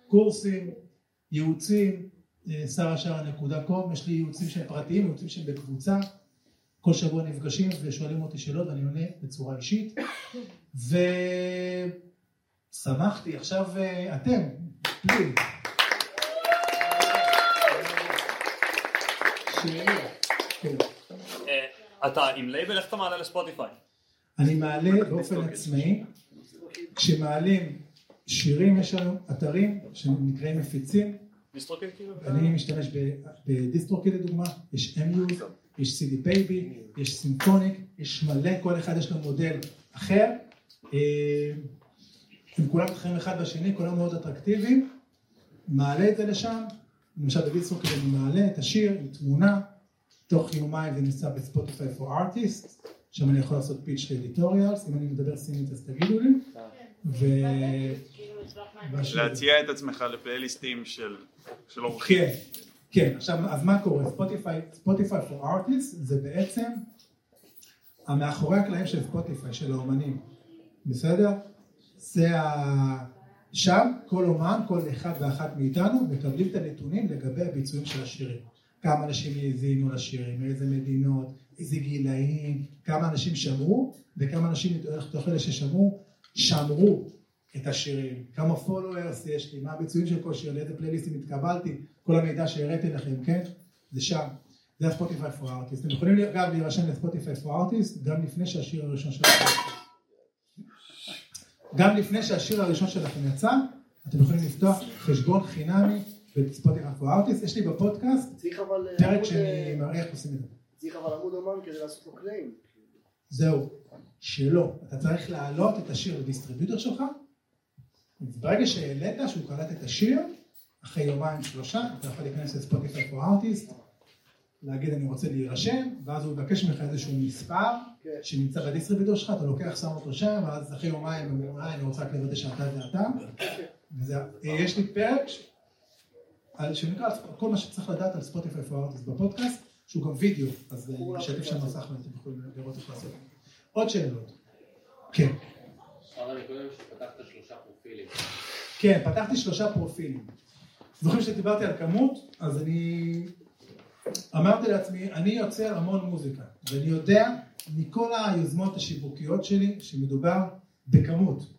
קורסים, ייעוצים, אה, שרשער.קום, יש לי ייעוצים שהם פרטיים, ייעוצים שהם בקבוצה, כל שבוע נפגשים ושואלים אותי שאלות ואני עונה בצורה אישית, ושמחתי, עכשיו אה, אתם. כן. אה, אתה עם לייבל, איך אתה מעלה לספוטיפיי? אני מעלה באופן עצמאי, כשמעלים שירים יש לנו אתרים שנקראים מפיצים, כאילו? אני משתמש ב DistroKid לדוגמה, יש Amuse, יש CD Baby, יש Symphonic, יש מלא, כל אחד יש לו מודל אחר. אה, הם כולם מתחרים אחד בשני, כולם מאוד אטרקטיביים. מעלה את זה לשם, למשל ב DistroKid אני מעלה את השיר עם תמונה, תוך יומיים זה נמצא בספוטיפיי for artists, שם אני יכול לעשות pitch ל editorials, אם אני מדבר סינית אז תגידו לי. ו... להציע את עצמך לפלייליסטים של של עורכים. כן, כן, עכשיו אז מה קורה? ספוטיפיי, ספוטיפיי for artists זה בעצם המאחורי הקלעים של ספוטיפיי, של האומנים, בסדר? זה ה... שם כל אומן, כל אחד ואחת מאיתנו מקבלים את הנתונים לגבי הביצועים של השירים. כמה אנשים האזינו לשירים, מאיזה מדינות, איזה גילאים, כמה אנשים שמעו וכמה אנשים מתוך אלה ששמעו, שמרו את השירים, כמה followers יש לי, מה הביצועים של כל שיר, לאיזה פלייליסטים התקבלתי, כל המידע שהראיתי לכם, כן? זה שם. זה הספוטיפיי for artists. אתם יכולים אגב להירשם לספוטיפיי for artists גם לפני שהשיר הראשון שלכם גם לפני שהשיר הראשון שלכם יצא, אתם יכולים לפתוח חשבון חינמי בספוטיפיי for artists. יש לי בפודקאסט אבל פרק שאני אה, מראה איך עושים את זה. צריך אבל עמוד אומן כדי לעשות לו קליים. זהו, שלא. אתה צריך להעלות את השיר לדיסטריביוטור שלך, ברגע שהעלית שהוא קלט את השיר, אחרי יומיים שלושה, אתה יכול להיכנס לספוטיפיי for artist, להגיד אני רוצה להירשם, ואז הוא יבקש ממך איזשהו מספר כן. שנמצא בדיסטריביוטור שלך, אתה לוקח, שם אותו שם, ואז אחרי יומיים הוא אומר, "אה, אני רוצה רק לוודא שאתה זה אתה. וזה, יש לי פרק שנקרא כל מה שצריך לדעת על ספוטיפיי for artist בפודקאסט, שהוא גם וידאו, אז אה, אני אשתף שם מסך ואתם יכולים לראות איך לעשות. עוד שאלות. כן. כן, פתחתי שלושה פרופילים. זוכרים שדיברתי על כמות? אז אני אמרתי לעצמי, אני יוצר המון מוזיקה, ואני יודע מכל היוזמות השיווקיות שלי שמדובר בכמות.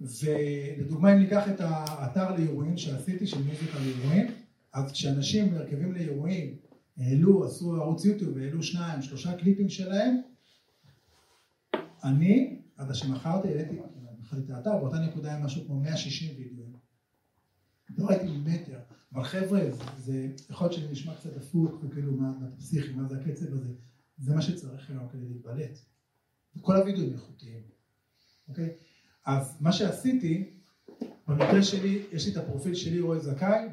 ולדוגמה אם ניקח את האתר לאירועים שעשיתי של מוזיקה לאירועים, אז כשאנשים מרכבים לאירועים העלו, עשו ערוץ יוטיוב והעלו שניים, שלושה קליפים שלהם, אני, עד שמכרתי, העליתי, מכרתי את האתר, באותה נקודה היה משהו כמו 160 וידאוים. לא ראיתי מטר, אבל חבר'ה, זה, יכול להיות שזה נשמע קצת הפוך, וכאילו מה, אתה פסיכי, מה זה הקצב הזה, זה מה שצריך היום כדי להתבלט. וכל הוידאוים איכותיים, אוקיי? אז מה שעשיתי, במקרה שלי, יש לי את הפרופיל שלי, רועי זכאי,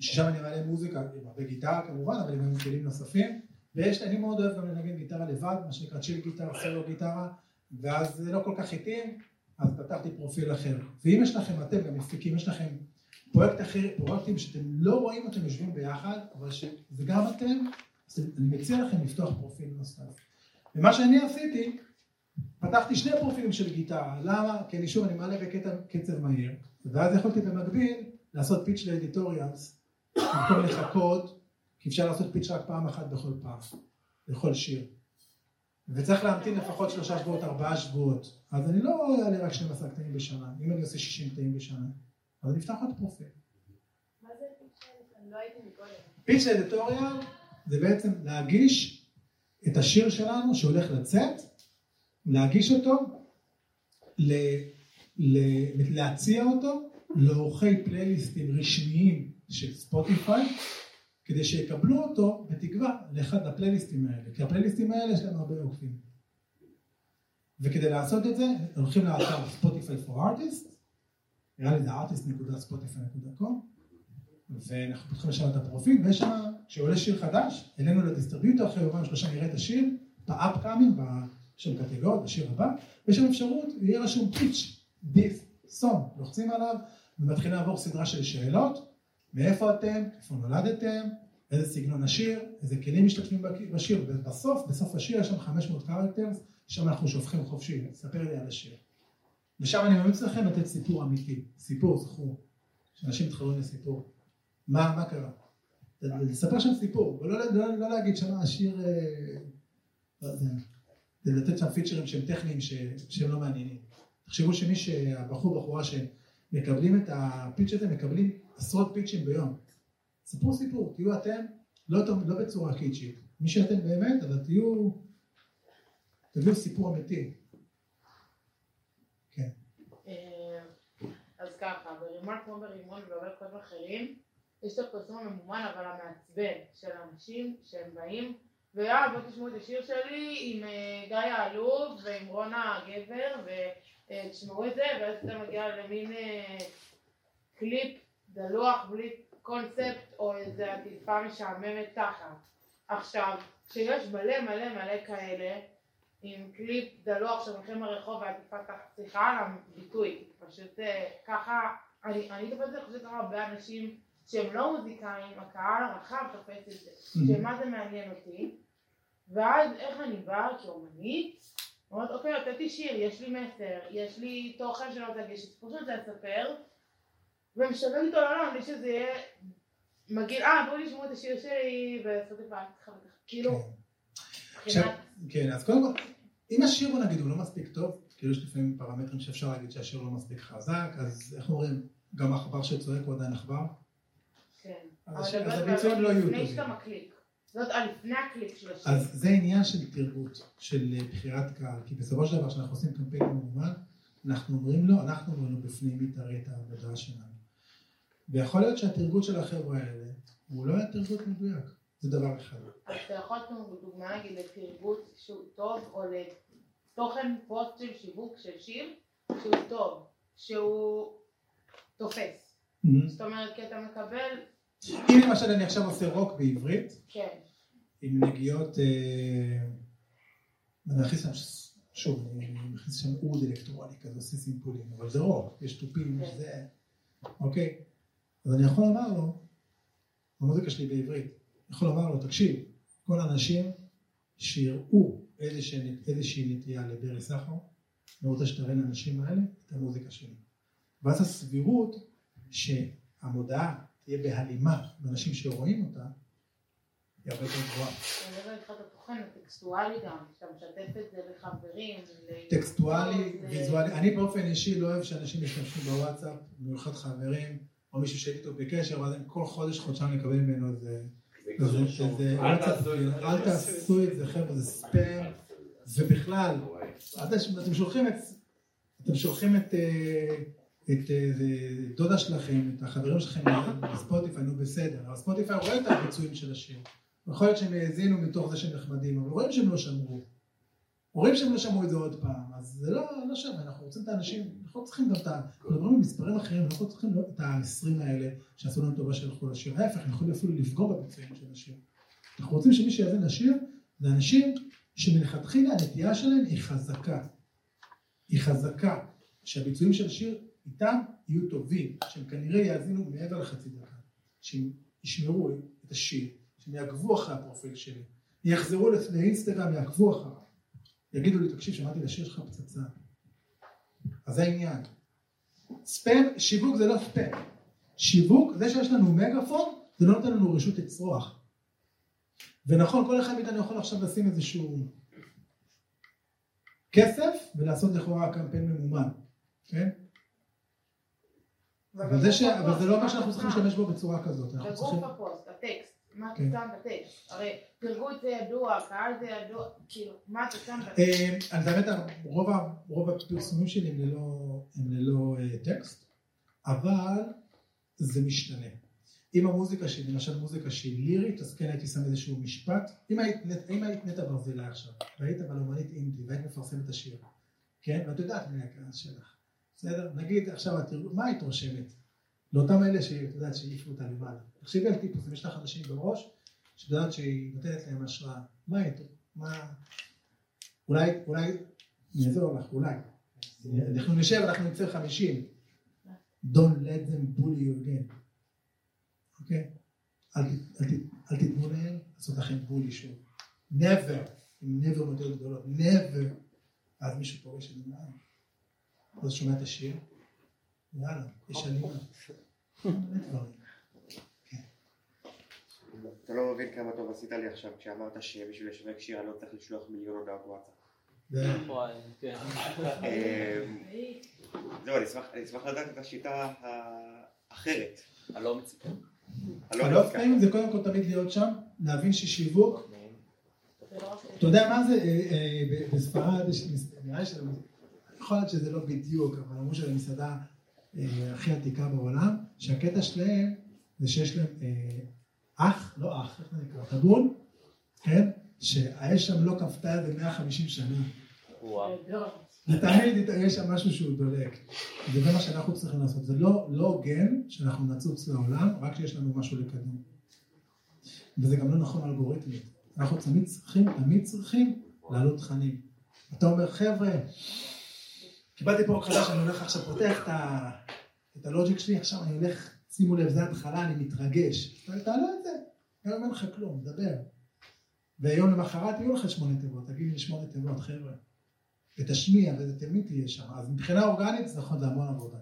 ששם אני מעלה מוזיקה, עם הרבה גיטרה כמובן, אבל עם כלים נוספים, ויש, אני מאוד אוהב גם לנגן גיטרה לבד, מה שנקרא צ'יל גיטרה, סלו גיטרה, ואז זה לא כל כך התאים, אז פתחתי פרופיל אחר. ואם יש לכם, אתם גם מפיקים, יש לכם פרויקט אחר, פרויקטים שאתם לא רואים אותם יושבים ביחד, אבל שזה גם אתם, אז אני מציע לכם לפתוח פרופיל נוסף. ומה שאני עשיתי, פתחתי שני פרופילים של גיטרה, למה? כי אני שוב, אני מעלה בקצב מהיר, ואז יכולתי במקביל לעשות פיץ' לאדיטוריאלס, במקום לחכות, כי אפשר לעשות פיץ' רק פעם אחת בכל פעם, לכל שיר. וצריך להמתין לפחות שלושה שבועות, ארבעה שבועות. אז אני לא אעלה רק 12 קטעים בשנה, אם אני עושה 60 קטעים בשנה, אז אני אפתח עוד פרופיל. מה זה? אני לא. פיץ' לאדיטוריאל זה בעצם להגיש את השיר שלנו שהולך לצאת, להגיש אותו, ל, ל, להציע אותו לעורכי פלייליסטים רשמיים של ספוטיפיי, כדי שיקבלו אותו בתקווה לאחד הפלייליסטים האלה, כי הפלייליסטים האלה יש להם הרבה עוקבים. וכדי לעשות את זה, הולכים לאתר ספוטיפיי for artists, נראה לי זה artists.spotify.com, ואנחנו פותחים לשם את הפרופיל, ויש שם, כשעולה שיר חדש, העלינו ל distributor, אחרי יומיים שלושה נראה את השיר, ב upcoming, יש שם קטגוריות, בשיר הבא, ויש שם אפשרות, יהיה רשום pitch this song, לוחצים עליו, ומתחילים לעבור סדרה של שאלות, מאיפה אתם, איפה נולדתם, איזה סגנון השיר, איזה כלים משתתפים בשיר, ובסוף, בסוף השיר יש שם 500 קרקטרס, שם אנחנו שופכים חופשי, ספר לי על השיר. ושם אני ממליץ לכם לתת סיפור אמיתי, סיפור, זכרו, שאנשים מתחברים לסיפור. מה, מה קרה? לספר שם סיפור, ולא לא, לא להגיד שם השיר, אה, לא זה לתת שם פיצ'רים שהם טכניים ש, שהם לא מעניינים. תחשבו שמי שהבחור בחורה שמקבלים את הפיץ' הזה, מקבלים עשרות פיצ'ים ביום. ספרו סיפור, תהיו אתם, לא, לא בצורה קיצ'ית, מי שאתם באמת, אבל תהיו, תביאו סיפור אמיתי. כן. אה, אז ככה, ברימון כמו ברימון והרבה קודם אחרים, יש את הפרסום הממומן אבל המעצבן של אנשים שהם באים ויאללה בואו תשמעו את השיר שלי עם אה, גיא האלוף ועם רונה הגבר ותשמעו את זה ואז אתה מגיע למין אה, קליפ דלוח בלי קונספט או איזה עטיפה משעממת תחת. עכשיו, כשיש מלא מלא מלא כאלה עם קליפ דלוח שהולכים ברחוב ועטיפה תחת, סליחה על הביטוי, פשוט אה, ככה, אני אני תופסת את זה, חושבת ככה הרבה אנשים שהם לא מוזיקאים, הקהל הרחב תופס את זה, שמה זה מעניין אותי, ואז איך אני באה כאומנית, אומרת אוקיי, הוצאתי שיר, יש לי מסר, יש לי תוכן שאני רוצה להגיש, רוצה לספר, ומשווק איתו לעולם בלי שזה יהיה מגעיל, אה בואו נשמעו את השיר שלי ככה וככה, כאילו, מבחינת, כן, אז קודם כל, אם השיר הוא נגיד הוא לא מספיק טוב, כאילו יש לפעמים פרמטרים שאפשר להגיד שהשיר לא מספיק חזק, אז איך אומרים, גם עכבר שצועק הוא עדיין עכבר? כן, אז הביצועים לא יהיו לפני טובים. שאתה מקליק, זאת לפני הקליק של השיר, אז זה עניין של תרבות, של אה, בחירת קהל, כי בסופו של דבר כשאנחנו עושים קמפיין ממומן, אנחנו אומרים לו, אנחנו אומרים לו בפנים תראה את העבודה שלנו. ויכול להיות שהתרגות של החבר'ה האלה, הוא לא היה תרגות מדויק, זה דבר אחד. אז אתה יכול לתת דוגמה נגיד לתרגות שהוא טוב, או לתוכן פוסט של שיווק של שיר, שהוא טוב, שהוא תופס, זאת אומרת כי אתה מקבל, אם למשל אני עכשיו עושה רוק בעברית, כן, עם נגיעות, אה, אני אכניס שם, שוב, אני אני מכניס שם אוד אלקטרוני כזה, עושה סימפולים, אבל זה רוק, יש תופים, יש זה, אוקיי? אז אני יכול לומר לו, במוזיקה שלי בעברית, אני יכול לומר לו, תקשיב, כל האנשים שיראו איזושהי איזושהי נטייה לברי סחר, אני רוצה שתראה לאנשים האלה את המוזיקה שלי. ואז הסבירות שהמודעה תהיה בהלימה באנשים שרואים אותה, היא הרבה יותר גבוהה. אני מדבר איתך את התוכן הטקסטואלי גם, שאתה משתף את זה לחברים, טקסטואלי, ויזואלי, אני באופן אישי לא אוהב שאנשים ישתמשו בוואטסאפ, במיוחד חברים, או מישהו שהייתי איתו בקשר, ואז אני כל חודש, חודשיים לקבל ממנו איזה... אל תעשו את זה. חבר'ה, זה ספאם, ובכלל, אתם שולחים את, אתם שולחים את, אה, את אה, דודה שלכם, את החברים שלכם בספוטיפיי, נו בסדר, אבל ספוטיפיי רואה את הביצועים של השיר, יכול להיות שהם האזינו מתוך זה שהם נחמדים, אבל רואים שהם לא שמרו, רואים שהם לא שמעו את זה עוד פעם, אז זה לא, לא שווה, אנחנו רוצים את האנשים, אנחנו לא צריכים גם את ה... אנחנו מדברים על מספרים אחרים, אנחנו לא צריכים את ה-20 האלה שעשו לנו טובה שהלכו לשיר, ההפך, אנחנו יכולים אפילו לפגוע בביצועים של השיר. אנחנו רוצים שמי שיאזין לשיר, זה אנשים שמלכתחילה הנטייה שלהם היא חזקה. היא חזקה, שהביצועים של השיר איתם יהיו טובים, שהם כנראה יאזינו מעבר לחצי דקה, שהם ישמעו את השיר, שהם יעקבו אחרי הפרופיל שלי, יחזרו לאינסטגרם, יעקבו אחריו, יגידו לי, תקשיב, שמעתי את השיר שלך פצצה. אז זה העניין. ספאם, שיווק זה לא ספאם. שיווק, זה שיש לנו מגאפון, זה לא נותן לנו רשות לצרוח. ונכון, כל אחד מאיתנו יכול עכשיו לשים איזשהו כסף ולעשות לכאורה קמפיין ממומן, כן? אבל זה, ש... אבל זה לא אומר שאנחנו צריכים להשתמש בו בצורה כזאת. בגוף הפוסט, הטקסט, מה אתה. שם בטקסט, הרי תרגות זה ידוע, קהל זה ידוע, כאילו, מה אתה שם בטקסט, אה, אז באמת רוב, הפרסומים שלי הם ללא, אה, טקסט, אבל זה משתנה. אם המוזיקה שלי, למשל מוזיקה שהיא לירית, אז כן הייתי שם איזשהו משפט. אם היית, נטע ברזילי עכשיו, והיית אבל אומנית אינדי, והיית מפרסמת את השיר, כן? ואת יודעת מי הקהל שלך, בסדר? נגיד עכשיו, את מה היית רושמת? לאותם אלה שאת יודעת שהעיפו אותה למעלה. תחשבי על טיפוס, אם יש לך אנשים בראש, שאת יודעת שהיא נותנת להם השראה. מה היית? מה... אולי, אולי, אני אעזור לך, אולי. אנחנו נשב, אנחנו נצא חמישים. Don't let them bully you again. אוקיי? אל, ת- אל, ת- אל תיתנו להם לעשות לכם בולי שוב. never, עם never מאוד גדולות, never. אז מישהו פורש את זה מעל. אז שומע את השיר, יאללה, יש עלייה. אתה לא מבין כמה טוב עשית לי עכשיו כשאמרת שבשביל לשווק שיר אני לא צריך לשלוח מיליון הודעות וואטסאפ. זה- וואי, כן. אמ, זהו, אני אשמח- לדעת את השיטה האחרת. הלא מציפה. הלא מציקה. פעים זה קודם כל תמיד להיות שם, להבין ששיווק, לא אתה יודע מה זה, אה, אה, בספרד נראה לי שזה, יכול להיות שזה לא בדיוק, אבל אמרו שלמסעדה אה, הכי עתיקה בעולם, שהקטע שלהם זה שיש להם אח, לא אח, איך זה נקרא? טבון, כן? שהאש שם לא כפתה איזה 150 שנה. וואו. ותמיד יש שם משהו שהוא דולק. וזה מה שאנחנו צריכים לעשות. זה לא, לא הוגן שאנחנו נצוץ לעולם, רק כשיש לנו משהו לקדם. וזה גם לא נכון אלגוריתמית. אנחנו תמיד צריכים, תמיד צריכים להעלות תכנים. אתה אומר, חבר'ה, קיבלתי פרוק חדש, אני הולך עכשיו, פותח את, ה, את הלוג'יק שלי, עכשיו אני הולך, שימו לב, זה ההתחלה, אני מתרגש. תעלה את זה, גם אין לך כלום, דבר. ויום למחרת יהיו לך שמונה תיבות, תגיד לי שמונה תיבות, חבר'ה. ותשמיע, וזה תמיד תהיה שם. אז מבחינה אורגנית זה נכון, זה המון עבודה.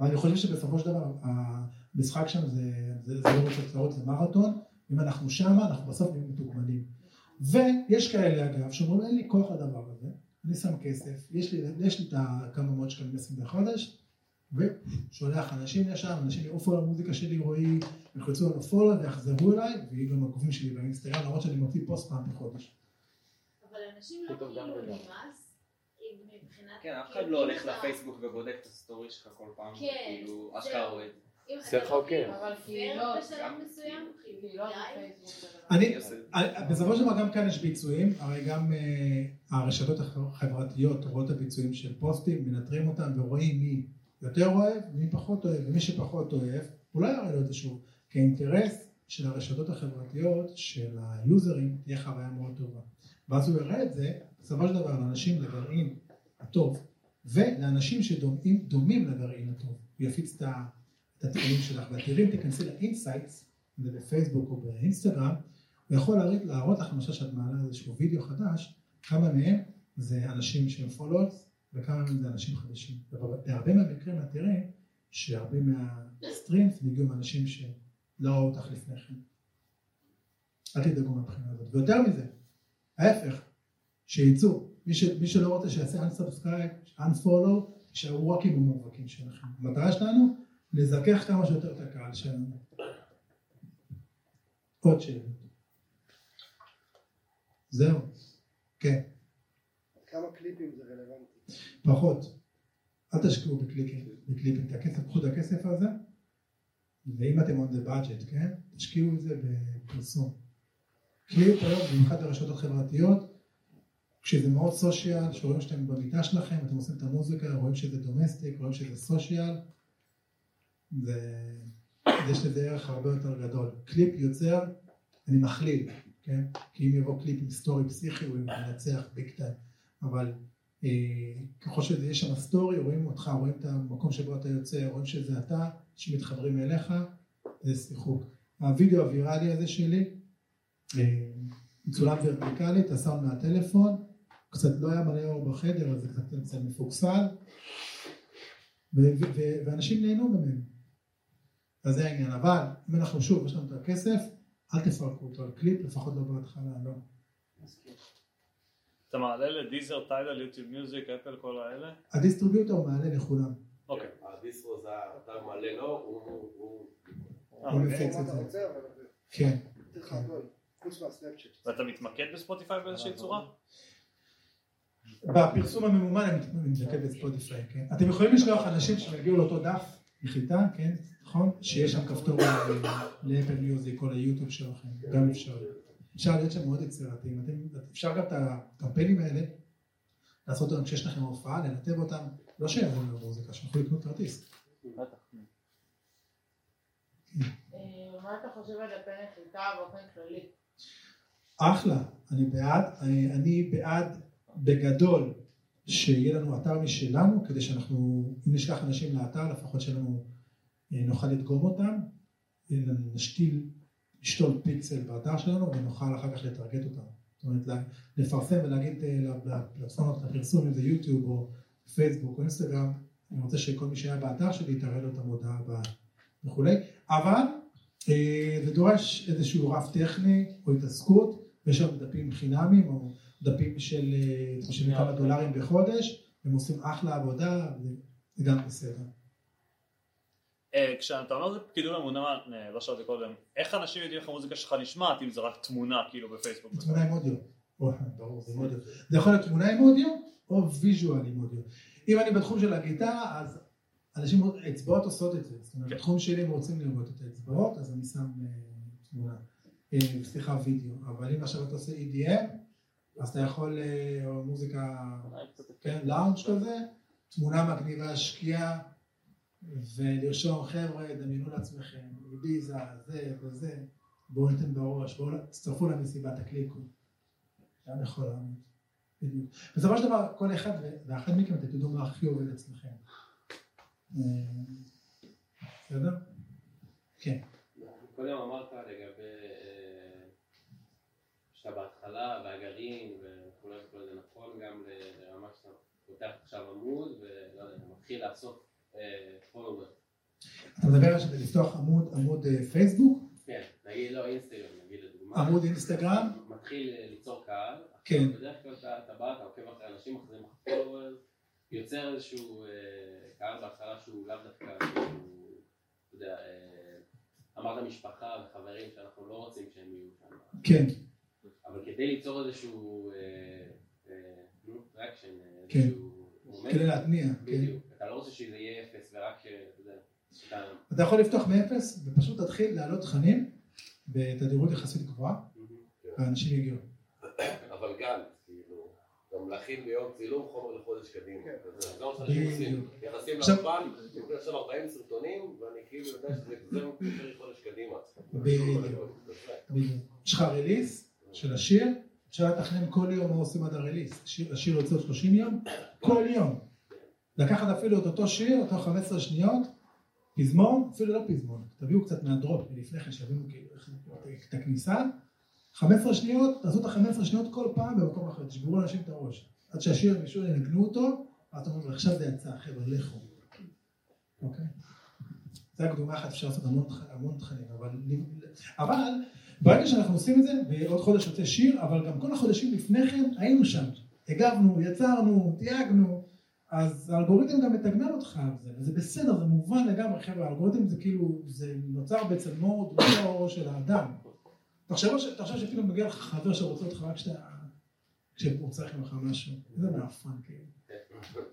אבל אני חושב שבסופו של דבר, המשחק שם זה, זה, זה לא רוצה תוצאות, זה מרתון. אם אנחנו שמה, אנחנו בסוף נהיים מתוגמלים. ויש כאלה אגב, שאומרים, אין לי כוח לדבר הזה, אני שם כסף, יש לי, יש לי את הכמה מאות שקלים לשים בחודש, ושולח אנשים לשם, אנשים יעופו על המוזיקה שלי, רועי, ילחצו על ה follow ויחזרו אליי, ויהיו גם עוקבים שלי באינסטגרם, למרות שאני מוציא פוסט פעם בחודש. אבל אנשים לא כאילו. נמאס. כן, אף אחד כאילו, לא אם הולך לפייסבוק ובודק את הסטורי שלך כל פעם, כן, כאילו. אשכרה רואה את זה. אם עושה אתה לך לא. כאילו אבל כאילו, דבר. אני. אני- בסופו של דבר גם כאן יש ביצועים, הרי גם אה, הרשתות החברתיות רואות את הביצועים של פוסטים, מנטרים אותם ורואים מי יותר אוהב, מי פחות אוהב, ומי שפחות אוהב, לא יראה לו שוב, כי האינטרס של הרשתות החברתיות, של היוזרים, תהיה חוויה מאוד טובה. ואז הוא יראה את זה, בסופו של דבר, לאנשים לגרעין הטוב, ולאנשים שדומים דומים לגרעין הטוב, הוא יפיץ את ה- את התכנים שלך, ואת תראי אם תיכנסי ל insights, אם זה בפייסבוק או באינסטגרם, הוא יכול להראות לך למשל שאת מעלה איזשהו וידאו חדש, כמה מהם זה אנשים שהם followers וכמה מהם זה אנשים חדשים. בהרבה מהמקרים את תראה שהרבה מה streams הגיעו מאנשים שלא ראו אותך לפני כן. אל תדאגו מהבחינה הזאת. ויותר מזה, ההפך, שיצאו. מי, ש, מי שלא רוצה שיעשה unsubscribe, unfollow, יישארו רק עם המובהקים שלכם. המטרה שלנו, לזכך כמה שיותר את הקהל שלנו. עוד שאלה. זהו. כן. כמה קליפים? פחות. אל תשקיעו בקליפים. את הכסף, קחו את הכסף הזה, ואם אתם on the budget, כן? תשקיעו את זה בפרסום. קליפ היום, במיוחד ברשתות החברתיות, כשזה מאוד social, שרואים שאתם במיטה שלכם, אתם עושים את המוזיקה, רואים שזה domestic, רואים שזה social, זה... יש לזה ערך הרבה יותר גדול. קליפ יוצר, אני מכליל, כן? כי אם יבוא קליפ עם story פסיכי, הוא ינצח big time. אבל אה, ככל שיש שם story, רואים אותך, רואים את המקום שבו אתה יוצא, רואים שזה אתה, שמתחברים אליך, זה שיחוק. הווידאו הוויראלי הזה שלי, אה, מצולם ורטיקלית, הסאונד מהטלפון, קצת לא היה מלא אור בחדר, אז זה קצת קצת מפוקסל, ואנשים נהנו ממנו. אז זה העניין, אבל אם אנחנו שוב, יש לנו את הכסף, אל תפרקו אותו על קליפ, לפחות לא בהתחלה, לא. אתה מעלה לדיזר, טיידל, יוטיוב מיוזיק, אפל, כל האלה? ה distributor מעלה לכולם. אוקיי. ה distro זה אתה מלא לו, הוא... הוא- אה, הוא אוקיי. מפיץ מה את אתה זה. כן. ואתה מתמקד בספוטיפיי באיזושהי צורה? בפרסום הממומן אני מתמקד בספוטיפיי, כן? אתם יכולים לשלוח אנשים שיגיעו לאותו דף נחיתה, כן? נכון? שיש שם כפתור לאפל מיוזיק או ליוטיוב שלכם, גם אפשר. אפשר להיות שם מאוד יצירתיים. אתם- אפשר גם את הקמפיינים האלה לעשות אותם כשיש לכם הופעה, לנתב אותם, לא שיעזרו למוזיקה, שיוכלו לקנות כרטיס. בטח. אה, מה אתה חושב על דפי נחיתה באופן כללי? אחלה, אני בעד, אני, אני בעד בגדול שיהיה לנו אתר משלנו, כדי שאנחנו, אם נשלח אנשים לאתר, לפחות שלנו אה, נוכל לדגום אותם, אה, נשתיל, נשתול פיקסל באתר שלנו ונוכל אחר כך לטרגט אותם. זאת אומרת, לפרסם ולהגיד אה, לפלטפורמות לפרסום, אם זה יוטיוב או פייסבוק או אינסטגרם, אני רוצה שכל מי שהיה באתר שלי תראה לו את המודעה הבאה וכולי, אבל אה, זה דורש איזשהו רף טכני או התעסקות, יש שם דפים חינמים או דפים של אה, 30 כמה דולרים בחודש, הם עושים אחלה עבודה, זה גם בסדר. אה, כשאתה אומר זה פקידות ממונה, אה, לא שאלתי קודם, איך אנשים יודעים איך המוזיקה שלך נשמעת אם זה רק תמונה כאילו בפייסבוק? תמונה עם אודיו, או, ברור, זה עם אודיו. זה יכול להיות תמונה עם אודיו או ויז'ואל עם אודיו. אם אני בתחום של הגיטרה, אז אנשים, אצבעות עושות את זה, זאת אומרת, בתחום שלי הם רוצים לראות את האצבעות, אז אני שם אה, תמונה, סליחה וידאו, אבל אם עכשיו אתה עושה EDM, אז אתה יכול, או מוזיקה, כן, לאונג' כזה, תמונה מגניבה, שקיעה, ולרשום, חבר'ה, דמיינו לעצמכם, איביזה, זה וזה, בואו ניתן בראש, בואו תצטרפו למסיבה, תקליקו. גם יכול לעמוד. בדיוק. בסופו של דבר, כל אחד ואחד מכם, אתם תדעו מה הכי עובד אצלכם. בסדר? כן. קודם אמרת לגבי אה, שאתה בהתחלה והגרעין וכולי וכולי, זה נכון גם לרמה שאתה פותח עכשיו עמוד ולא יודע, פולוור. אתה מדבר על לפתוח עמוד, עמוד אה, פייסבוק? כן, נגיד לא אינסטגרם, נגיד לדוגמה. עמוד אינסטגרם? מתחיל אה, ליצור קהל. כן. עכשיו, בדרך כלל אתה- בא, אתה עוקב אחרי אנשים אחרים, יוצר איזשהו אה, קהל בהתחלה שהוא לאו דווקא, אתה יודע, אה, אמרת משפחה וחברים שאנחנו לא רוצים שהם יהיו שם. כן. אבל כדי ליצור איזשהו traction, כן. איזשהו מומנט, כדי להתניע, כן. בדיוק, אתה לא רוצה שזה יהיה אפס ורק, אה, אתה יכול לפתוח מאפס ופשוט תתחיל להעלות תכנים בתדירות יחסית גבוהה, ואנשים יגיעו. אבל גם, כאילו, גם להכין ביום צילום חומר לחודש קדימה. כן. זה לא מה שאנשים עושים. נכנסים עכשיו- לאולפן, נותנים עכשיו 40 סרטונים, ואני כאילו יודע שזה זה מביא חודש קדימה. בדיוק. יש לך רליס של השיר, אפשר לתכנן כל יום מה עושים עד הרליס. השיר- יוצא עוד 30 יום, כל יום. לקחת אפילו את אותו שיר, אותו 15 שניות, פזמון, אפילו לא פזמון, תביאו קצת מהדרופ לפני כן, שיבינו כאילו את הכניסה, 15 שניות, תעשו את ה-15 שניות כל פעם במקום אחר, תשברו לאנשים את הראש. עד שהשיר, מישהו ינגנו אותו, ואז אתם אומרים, עכשיו זה יצא, חבר'ה, לכו. אוקיי? זה הקדומה אחת, אפשר לעשות המון, המון תכנים, אבל, אבל ברגע שאנחנו עושים את זה, ועוד חודש יוצא שיר, אבל גם כל החודשים לפני כן היינו שם. הגבנו, יצרנו, תייגנו, אז האלגוריתם גם מתגמל אותך על זה, וזה בסדר, זה מובן לגמרי, חבר'ה, האלגוריתם זה כאילו, זה נוצר בצלמו דמותו של האדם. תחשוב תחשוב שפתאום מגיע לך חבר שרוצה אותך רק כשאתה, כשהוא צריך ממך משהו, זה מעפן כאילו.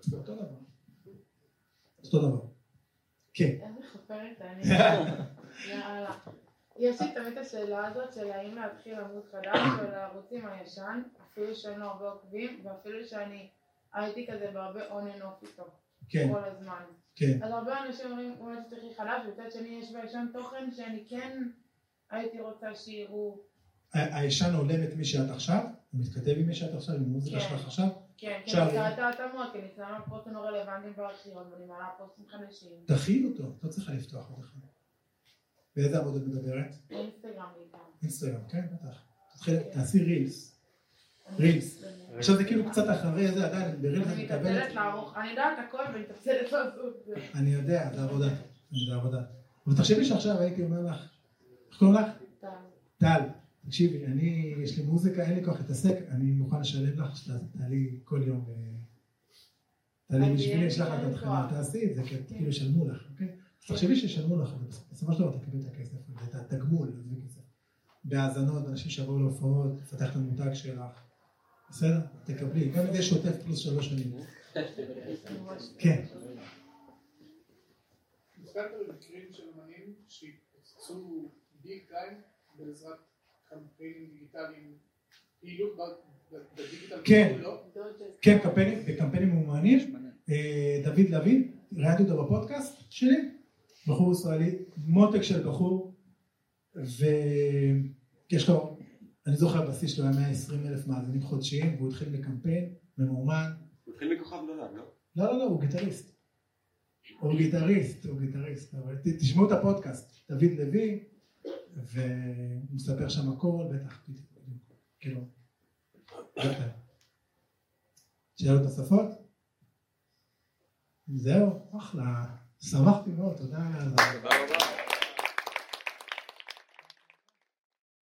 זה אותו דבר. אותו דבר. כן. איזה חופרת אני. <laughs> יאללה. יש לי תמיד את השאלה הזאת של האם להתחיל עמוד חדש או לערוצים הישן, אפילו שאין לו הרבה עוקבים, ואפילו שאני הייתי כזה בהרבה on and off איתו. כן. כל הזמן. כן. אז הרבה אנשים אומרים, אולי תפתחי חדש, ומצד שני יש בישן תוכן שאני כן הייתי רוצה שיראו. הישן הולם את מי שאת עכשיו? הוא מתכתב עם מי שאת עכשיו, עם המוזיקה כן. שלך עכשיו? כן, כן, עכשיו- אני קוראת את ההתאמות, כי שמה פוסטים לא רלוונטיים בארכיון, ואני מעלה פוסטים חדשים. תכיל אותו, לא צריכה לפתוח אחד. באיזה עמוד את מדברת? אינסטגרם. אינסטגרם, כן, בטח. תעשי רילס. רילס. עכשיו זה כאילו קצת אחרי זה, עדיין, ברילס את אני מקבלת... מתעצלת לערוך, אני יודעת הכל ואני מתעצלת לעשות את זה. אני יודע, זה עבודה. זה עבודה. אבל תחשבי שעכשיו הייתי אומר לך, איך קוראים לך? טל. טל, תקשיבי, אני, יש לי מוזיקה, אין לי כוח להתעסק, אני מוכן לשלם לך שתעלי כל יום. אה, תעלי אני בשבילי, יש לך את התחנה, כוח. תעשי את זה, כן. כאילו ישלמו לך, אוקיי? תחשבי שישלמו לך, בסופו של דבר תקבלי את הכסף, ואת התגמול. בהאזנות, אנשים שיבואו להופעות, לפתח את המותג שלך, בסדר? תקבלי, גם אם זה שוטף פלוס שלוש שנים. כן. נתקלת במקרים של אמנים שהתפוצצו ביג טיים בעזרת קמפיינים דיגיטליים, פעילות בדיגיטל? כן. לא? כן, קמפיינים, ממומנים. אה, דוד לוין, ראיינתי אותו בפודקאסט שלי, בחור ישראלי, מותק של בחור, ויש לו, אני זוכר בשיא שלו היה 120 אלף מאזינים חודשיים, והוא התחיל בקמפיין ממומן. הוא התחיל מכוכב נולד, לא? לא, לא, לא, הוא גיטריסט. הוא גיטריסט, הוא גיטריסט, אבל תשמעו את הפודקאסט, דוד לוי, והוא מספר שם הכל, בטח, כאילו. שאלות נוספות? זהו, אחלה, שמחתי מאוד, תודה. תודה רבה.